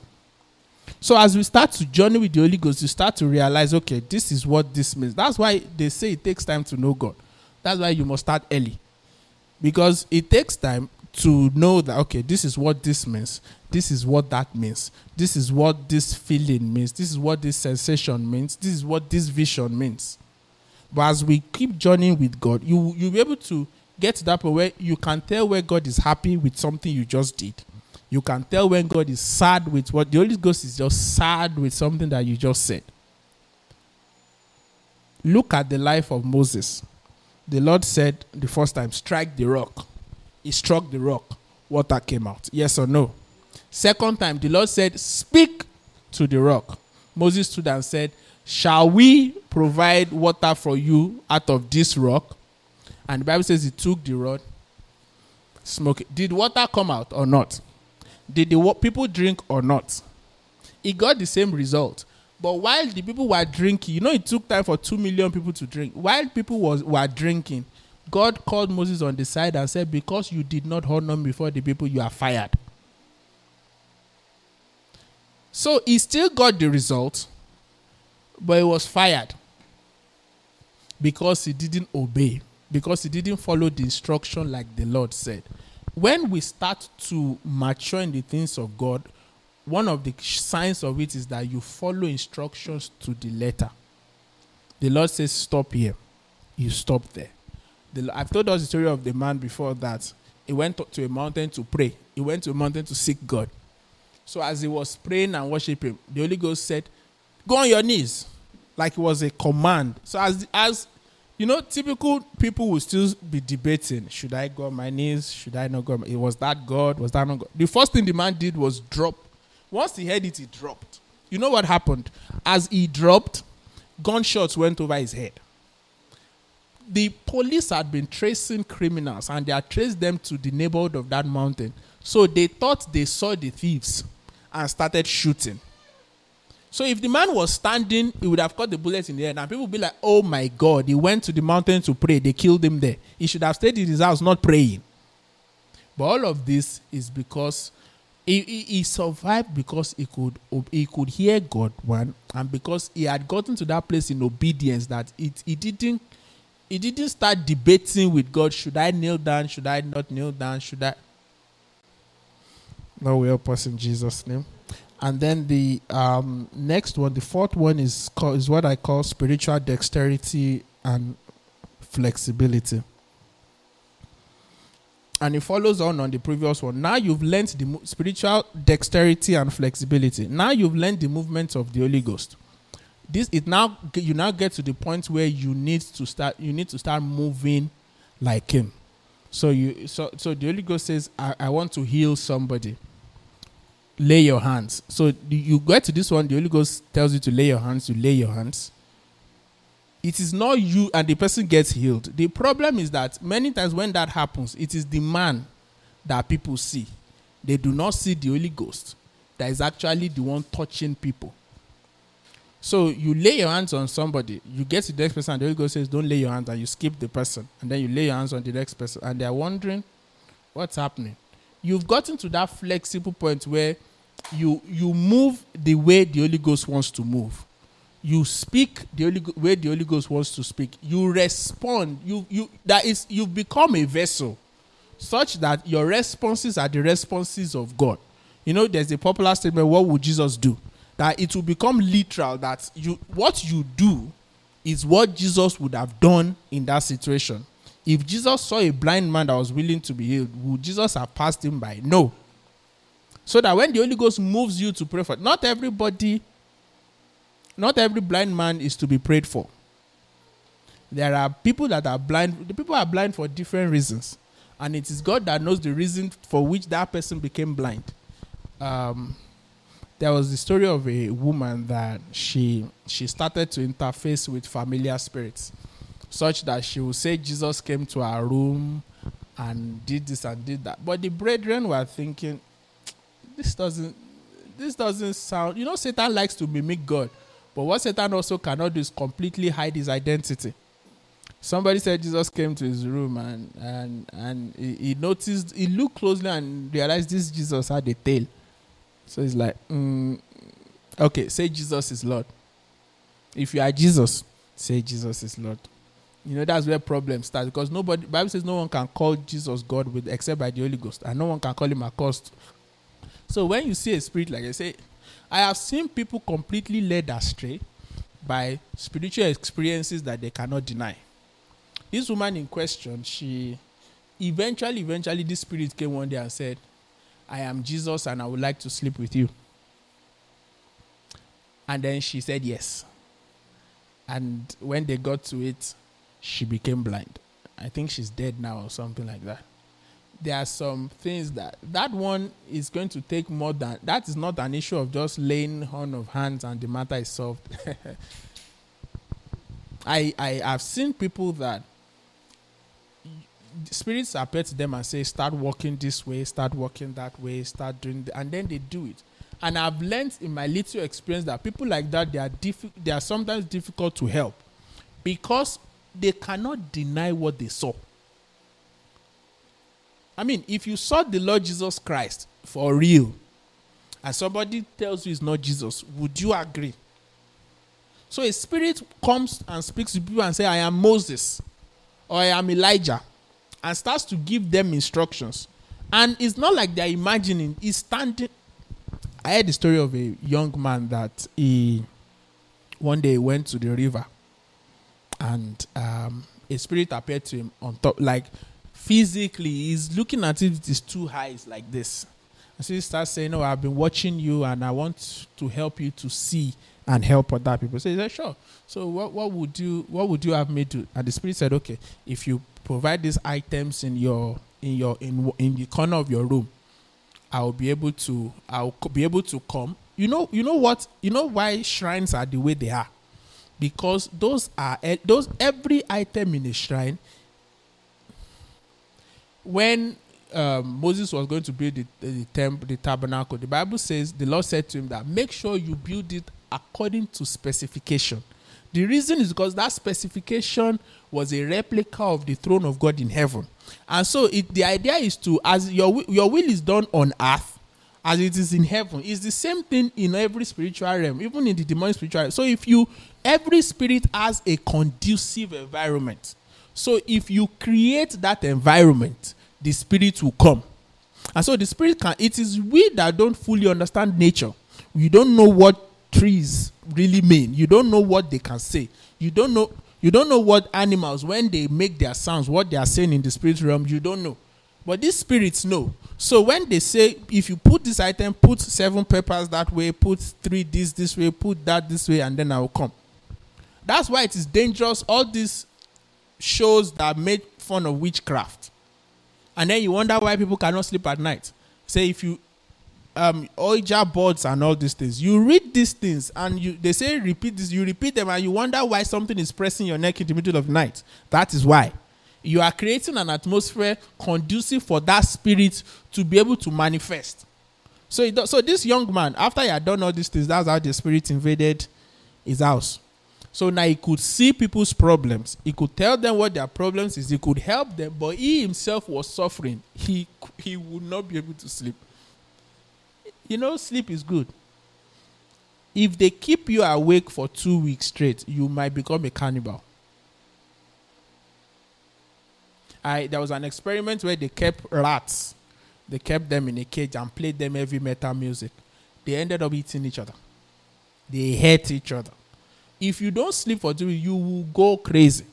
So as we start to journey with the Holy Ghost, you start to realize, okay, this is what this means. That's why they say it takes time to know God. That's why you must start early. Because it takes time to know that okay, this is what this means. This is what that means. This is what this feeling means. This is what this sensation means. This is what this vision means. But as we keep journeying with God, you you'll be able to get to that point where you can tell where God is happy with something you just did you can tell when God is sad with what the Holy Ghost is just sad with something that you just said. Look at the life of Moses. The Lord said the first time, strike the rock. He struck the rock. Water came out. Yes or no? Second time, the Lord said, Speak to the rock. Moses stood and said, Shall we provide water for you out of this rock? And the Bible says he took the rod, smoke it. Did water come out or not? did the people drink or not? He got the same result. But while the people were drinking, you know, it took time for two million people to drink. While people was were drinking, God called Moses on the side and said, "Because you did not honor me before the people, you are fired." So he still got the result, but he was fired because he didn't obey, because he didn't follow the instruction like the Lord said when we start to mature in the things of God, one of the signs of it is that you follow instructions to the letter. The Lord says, Stop here. You stop there. The, I've told us the story of the man before that. He went to a mountain to pray, he went to a mountain to seek God. So, as he was praying and worshiping, the Holy Ghost said, Go on your knees. Like it was a command. So, as, as you know, typical people will still be debating: Should I go on my knees? Should I not go? It was that God? Was that not God? The first thing the man did was drop. Once he heard it, he dropped. You know what happened? As he dropped, gunshots went over his head. The police had been tracing criminals, and they had traced them to the neighborhood of that mountain. So they thought they saw the thieves and started shooting. So if the man was standing, he would have caught the bullet in the head, and people would be like, "Oh my God, he went to the mountain to pray. They killed him there. He should have stayed in his house, not praying." But all of this is because he, he, he survived because he could he could hear God one, and because he had gotten to that place in obedience that it he didn't he didn't start debating with God. Should I kneel down? Should I not kneel down? Should I? Lord, we help us in Jesus' name and then the um, next one, the fourth one is called, is what I call spiritual dexterity and flexibility. And it follows on on the previous one. Now you've learned the spiritual dexterity and flexibility. Now you've learned the movements of the Holy Ghost. This it now you now get to the point where you need to start you need to start moving like Him. So you so so the Holy Ghost says, I, I want to heal somebody lay your hands. So you get to this one, the Holy Ghost tells you to lay your hands, you lay your hands. It is not you and the person gets healed. The problem is that many times when that happens, it is the man that people see. They do not see the Holy Ghost that is actually the one touching people. So you lay your hands on somebody, you get to the next person, and the Holy Ghost says, Don't lay your hands, and you skip the person. And then you lay your hands on the next person, and they're wondering what's happening. You've gotten to that flexible point where you you move the way the Holy Ghost wants to move. You speak the Holy way the Holy Ghost wants to speak. You respond. You you that is you become a vessel such that your responses are the responses of God. You know, there's a popular statement, what would Jesus do? That it will become literal that you what you do is what Jesus would have done in that situation. If Jesus saw a blind man that was willing to be healed, would Jesus have passed him by? No. So that when the Holy Ghost moves you to pray for, not everybody, not every blind man is to be prayed for. There are people that are blind. The people are blind for different reasons, and it is God that knows the reason for which that person became blind. Um, there was the story of a woman that she she started to interface with familiar spirits, such that she would say Jesus came to her room and did this and did that. But the brethren were thinking, this doesn't this doesn't sound you know satan likes to mimic god but what satan also cannot do is completely hide his identity. Somebody said jesus came to his room and and and he, he noticed he looked closely and realized this jesus had a tail. So he's like mm, okay say jesus is lord. If you are jesus say jesus is lord. You know that's where problems start because nobody bible says no one can call jesus god with except by the holy ghost and no one can call him accursed. So when you see a spirit, like I say, I have seen people completely led astray by spiritual experiences that they cannot deny. This woman in question, she eventually, eventually, this spirit came one day and said, I am Jesus and I would like to sleep with you. And then she said yes. And when they got to it, she became blind. I think she's dead now or something like that there are some things that that one is going to take more than that is not an issue of just laying on of hands and the matter is solved. <laughs> I I have seen people that spirits appear to them and say, start walking this way, start walking that way, start doing, and then they do it. And I've learned in my little experience that people like that they are diffi- they are sometimes difficult to help because they cannot deny what they saw. I mean, if you saw the Lord Jesus Christ for real, and somebody tells you it's not Jesus, would you agree? So a spirit comes and speaks to people and say, I am Moses or I am Elijah, and starts to give them instructions. And it's not like they're imagining, he's standing. I heard the story of a young man that he one day went to the river and um, a spirit appeared to him on top, like physically he's looking at it with his two eyes like this. And so he starts saying, Oh, I've been watching you and I want to help you to see and help other people. So he said, Sure. So what, what would you what would you have me do? And the spirit said, Okay, if you provide these items in your in your in in the corner of your room, I'll be able to I'll be able to come. You know, you know what? You know why shrines are the way they are? Because those are eh, those every item in a shrine when um, Moses was going to build the, the, temple, the tabernacle, the Bible says the Lord said to him that make sure you build it according to specification. The reason is because that specification was a replica of the throne of God in heaven. And so it, the idea is to, as your, your will is done on earth, as it is in heaven. It's the same thing in every spiritual realm, even in the demonic spiritual realm. So if you, every spirit has a conducive environment. So if you create that environment, the spirit will come. And so the spirit can, it is we that don't fully understand nature. You don't know what trees really mean. You don't know what they can say. You don't know you don't know what animals when they make their sounds, what they are saying in the spirit realm, you don't know. But these spirits know. So when they say if you put this item, put seven peppers that way, put three this this way, put that this way, and then I will come. That's why it is dangerous. All these shows that make fun of witchcraft and then you wonder why people cannot sleep at night. Say if you um Ouija boards and all these things, you read these things and you they say repeat this, you repeat them and you wonder why something is pressing your neck in the middle of the night. That is why. You are creating an atmosphere conducive for that spirit to be able to manifest. So, so this young man, after he had done all these things, that's how the spirit invaded his house. So now he could see people's problems. He could tell them what their problems is. He could help them, but he himself was suffering. He he would not be able to sleep. You know, sleep is good. If they keep you awake for two weeks straight, you might become a cannibal. I there was an experiment where they kept rats. They kept them in a cage and played them heavy metal music. They ended up eating each other. They hate each other. If you don't sleep for two, you will go crazy.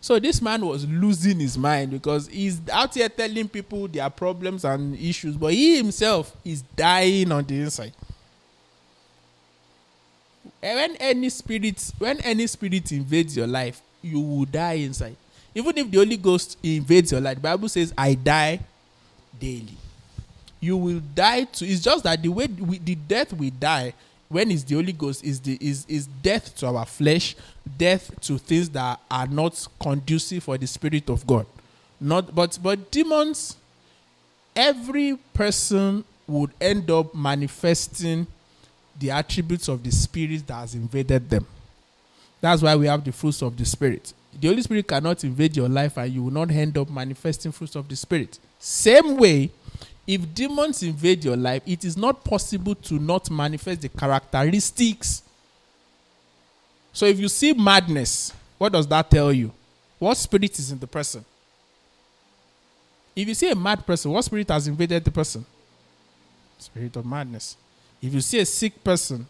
So this man was losing his mind because he's out here telling people their problems and issues, but he himself is dying on the inside. When any spirit, when any spirit invades your life, you will die inside. Even if the Holy Ghost invades your life, the Bible says, "I die daily." You will die too. It's just that the way we, the death we die when it's the Holy Ghost is the is is death to our flesh, death to things that are not conducive for the Spirit of God. Not but but demons, every person would end up manifesting the attributes of the spirit that has invaded them. That's why we have the fruits of the spirit. The Holy Spirit cannot invade your life and you will not end up manifesting fruits of the spirit. Same way, if demons invade your life, it is not possible to not manifest the characteristics. So if you see madness, what does that tell you? What spirit is in the person? If you see a mad person, what spirit has invaded the person? Spirit of madness. If you see a sick person,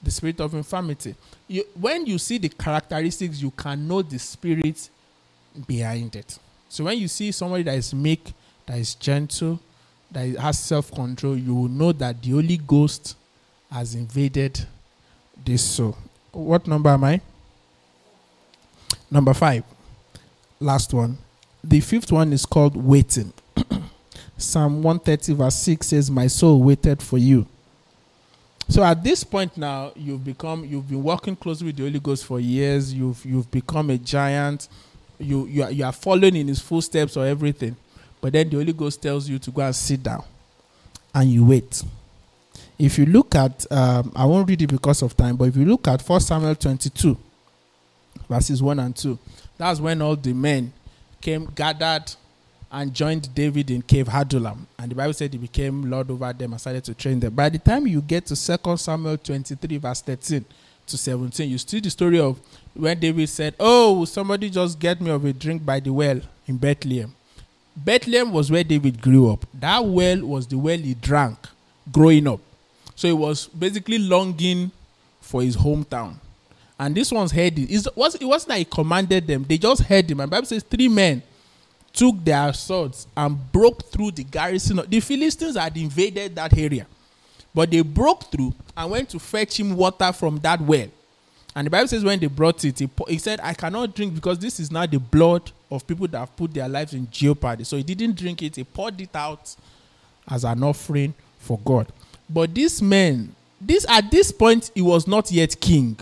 the spirit of infirmity. You, when you see the characteristics, you can know the spirit behind it. So when you see somebody that is meek, that is gentle, that has self control, you will know that the Holy Ghost has invaded this soul. What number am I? Number five. Last one. The fifth one is called waiting. <clears throat> Psalm 130, verse 6 says, My soul waited for you. So at this point now, you've become you've been working closely with the Holy Ghost for years, you've you've become a giant, you you are, you are following in his footsteps or everything. But then the Holy Ghost tells you to go and sit down and you wait. If you look at, um, I won't read it because of time, but if you look at 1 Samuel 22, verses 1 and 2, that's when all the men came gathered and joined David in Cave Adullam. And the Bible said he became Lord over them and started to train them. By the time you get to 2 Samuel 23, verse 13 to 17, you see the story of when David said, Oh, somebody just get me of a drink by the well in Bethlehem. Bethlehem was where David grew up. That well was the well he drank growing up. So he was basically longing for his hometown. And this one's heard it. It, was, it wasn't like he commanded them, they just heard him. And Bible says three men took their swords and broke through the garrison. The Philistines had invaded that area. But they broke through and went to fetch him water from that well. And the Bible says when they brought it, he, he said, I cannot drink because this is not the blood of people that have put their lives in jeopardy. So he didn't drink it, he poured it out as an offering for God. But this man, this at this point, he was not yet king.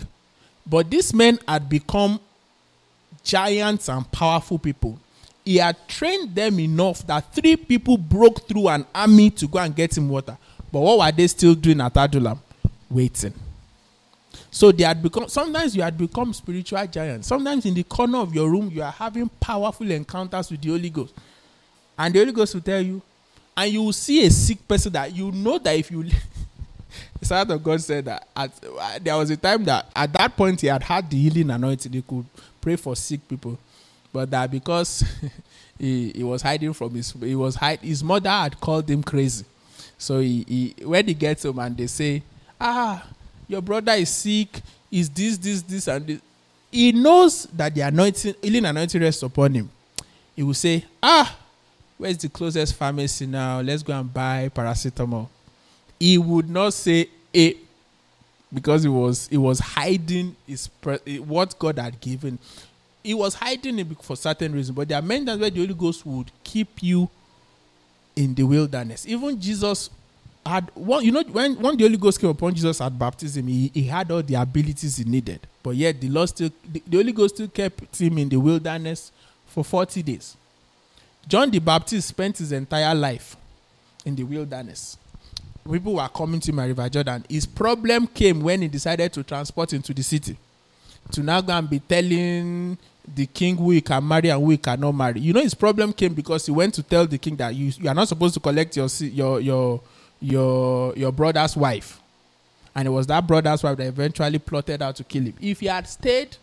But this man had become giants and powerful people. He had trained them enough that three people broke through an army to go and get him water. But what were they still doing at Adullam? Waiting. So they had become sometimes you had become spiritual giants. Sometimes in the corner of your room, you are having powerful encounters with the Holy Ghost. And the Holy Ghost will tell you, and you will see a sick person that you know that if you <laughs> the Son of God said that at, uh, there was a time that at that point he had had the healing anointing, he could pray for sick people, but that because <laughs> he, he was hiding from his he was hide, his mother had called him crazy, so he, he when he gets home and they say ah your brother is sick, is this, this, this, and this. He knows that the anointing, healing anointing rests upon him. He will say, Ah, where's the closest pharmacy now? Let's go and buy paracetamol. He would not say a because he was he was hiding his what God had given. He was hiding it for certain reasons, but there are many times where the Holy Ghost would keep you in the wilderness. Even Jesus had one, you know, when, when the Holy Ghost came upon Jesus at baptism, he, he had all the abilities he needed. But yet the Lord still the, the Holy Ghost still kept him in the wilderness for 40 days. John the Baptist spent his entire life in the wilderness. people were coming to my River Jordan. His problem came when he decided to transport into the city. To now go and be telling the king who he can marry and who he cannot marry. You know, his problem came because he went to tell the king that you, you are not supposed to collect your your your your your brother's wife, and it was that brother's wife that eventually plotted out to kill him. If he had stayed,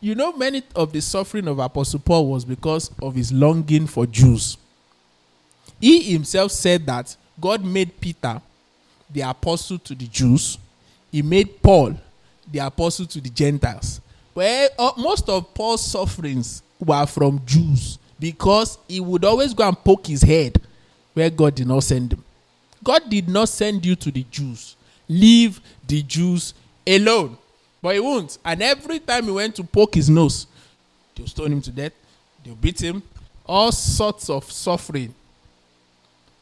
you know, many of the suffering of Apostle Paul was because of his longing for Jews. He himself said that God made Peter the apostle to the Jews. He made Paul the apostle to the Gentiles. But uh, most of Paul's sufferings were from Jews because he would always go and poke his head where God did not send him. God did not send you to the Jews. Leave the Jews alone. But he won't. And every time he went to poke his nose, they'll stone him to death, they'll beat him, all sorts of suffering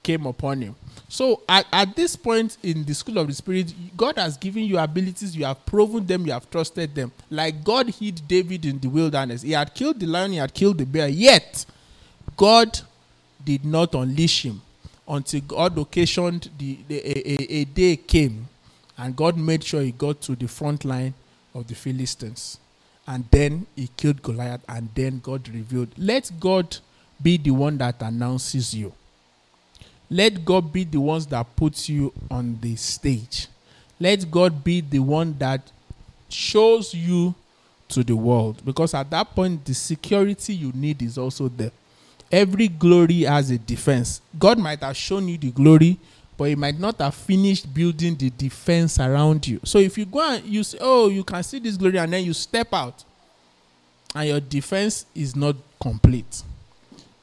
came upon him. So at, at this point in the school of the spirit, God has given you abilities, you have proven them, you have trusted them. Like God hid David in the wilderness. He had killed the lion, he had killed the bear, yet God did not unleash him until God occasioned the, the a, a, a day came and God made sure he got to the front line of the Philistines. And then he killed Goliath, and then God revealed. Let God be the one that announces you. Let God be the ones that puts you on the stage. Let God be the one that shows you to the world. Because at that point, the security you need is also there. Every glory has a defense. God might have shown you the glory, but He might not have finished building the defense around you. So if you go and you say, Oh, you can see this glory, and then you step out, and your defense is not complete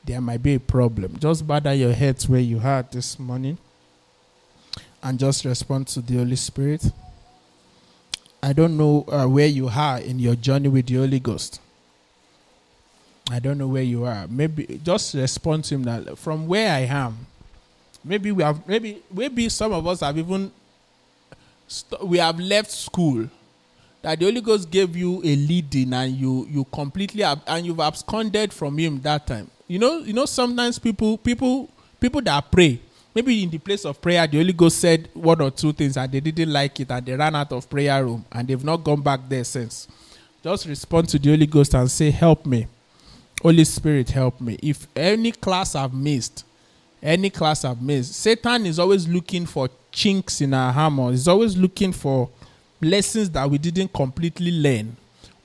there might be a problem. Just bow your heads where you are this morning and just respond to the Holy Spirit. I don't know uh, where you are in your journey with the Holy Ghost. I don't know where you are. Maybe just respond to him that from where I am. Maybe we have maybe maybe some of us have even st- we have left school that the Holy Ghost gave you a leading and you you completely ab- and you've absconded from him that time. You know, you know, sometimes people, people, people that pray, maybe in the place of prayer, the Holy Ghost said one or two things and they didn't like it and they ran out of prayer room and they've not gone back there since. Just respond to the Holy Ghost and say, Help me. Holy Spirit, help me. If any class I've missed, any class I've missed, Satan is always looking for chinks in our armor. He's always looking for lessons that we didn't completely learn.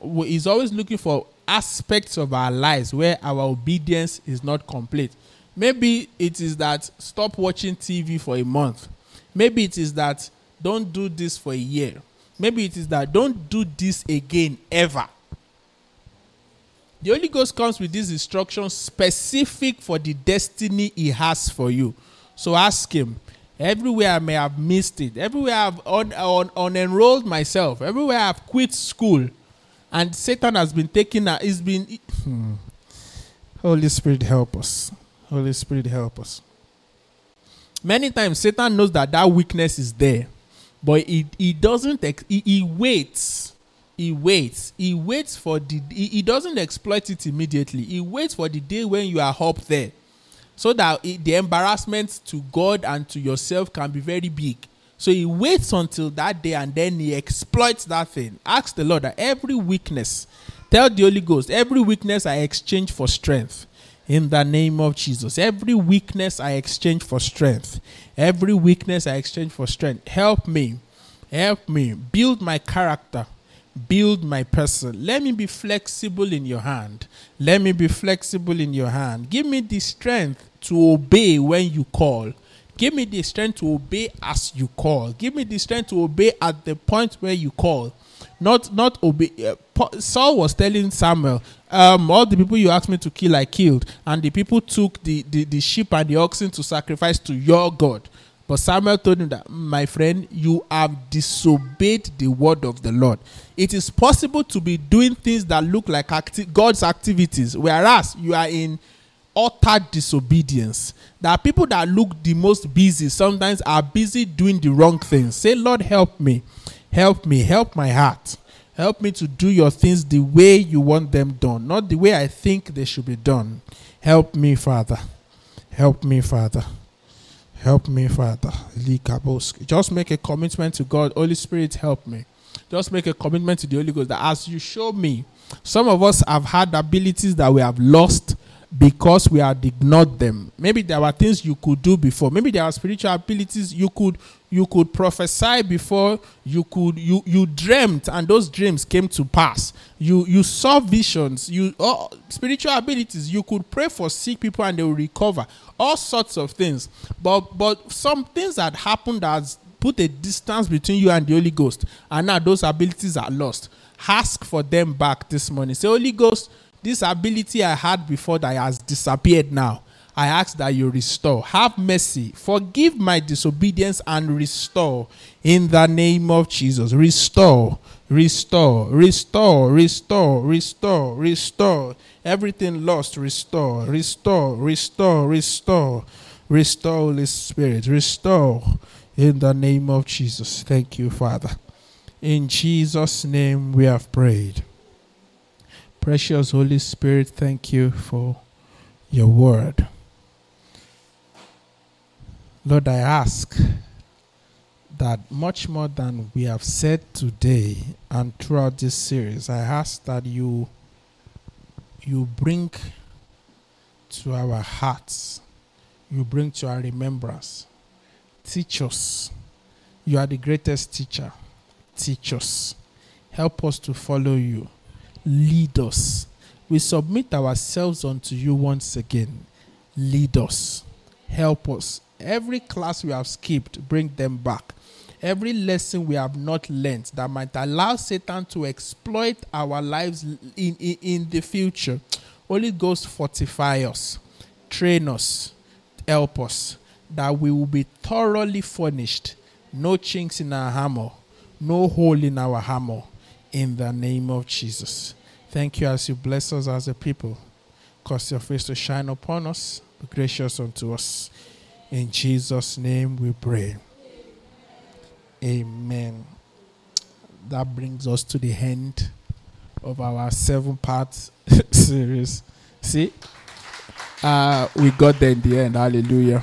He's always looking for aspects of our lives where our obedience is not complete. Maybe it is that stop watching TV for a month. Maybe it is that don't do this for a year. Maybe it is that don't do this again ever. The Holy Ghost comes with these instructions specific for the destiny He has for you. So ask Him. Everywhere I may have missed it, everywhere I've un, un, unenrolled myself, everywhere I've quit school, and Satan has been taking he's been hmm. Holy Spirit help us. Holy Spirit help us. Many times Satan knows that that weakness is there, but he, he doesn't he, he waits. He waits. He waits for the he, he doesn't exploit it immediately. He waits for the day when you are up there. So that the embarrassment to God and to yourself can be very big. So he waits until that day and then he exploits that thing. Ask the Lord that every weakness, tell the Holy Ghost, every weakness I exchange for strength. In the name of Jesus. Every weakness I exchange for strength. Every weakness I exchange for strength. Help me. Help me. Build my character. Build my person. Let me be flexible in your hand. Let me be flexible in your hand. Give me the strength to obey when you call. Give me the strength to obey as you call. Give me the strength to obey at the point where you call. Not not obey. Uh, Saul was telling Samuel, um, all the people you asked me to kill, I killed, and the people took the, the, the sheep and the oxen to sacrifice to your God. But Samuel told him that, my friend, you have disobeyed the word of the Lord. It is possible to be doing things that look like acti- God's activities, whereas you are in utter disobedience. There are people that look the most busy, sometimes are busy doing the wrong things. Say, Lord, help me. Help me. Help my heart. Help me to do your things the way you want them done, not the way I think they should be done. Help me, Father. Help me, Father. Help me, Father. Just make a commitment to God. Holy Spirit, help me. Just make a commitment to the Holy Ghost that as you show me, some of us have had abilities that we have lost because we had ignored them. Maybe there were things you could do before. Maybe there are spiritual abilities you could you could prophesy before you could you you dreamt and those dreams came to pass. You you saw visions. You oh, spiritual abilities. You could pray for sick people and they will recover. All sorts of things. But but some things that happened that put a distance between you and the Holy Ghost, and now those abilities are lost. Ask for them back this morning. Say, Holy Ghost this ability I had before that has disappeared now. I ask that you restore. Have mercy. Forgive my disobedience and restore in the name of Jesus. Restore, restore, restore, restore, restore, restore. Everything lost, restore, restore, restore, restore, restore, Holy Spirit. Restore in the name of Jesus. Thank you, Father. In Jesus' name we have prayed. Precious Holy Spirit, thank you for your word. Lord, I ask that much more than we have said today and throughout this series, I ask that you you bring to our hearts, you bring to our remembrance. Teach us. You are the greatest teacher. Teach us. Help us to follow you lead us. We submit ourselves unto you once again. Lead us. Help us. Every class we have skipped, bring them back. Every lesson we have not learned that might allow Satan to exploit our lives in, in, in the future. Holy Ghost, fortify us, train us, help us, that we will be thoroughly furnished. No chinks in our hammer, no hole in our hammer in the name of Jesus. Thank you as you bless us as a people. Cause your face to shine upon us, be gracious unto us. In Jesus' name we pray. Amen. That brings us to the end of our seven part <laughs> series. See? Uh, we got there in the end. Hallelujah.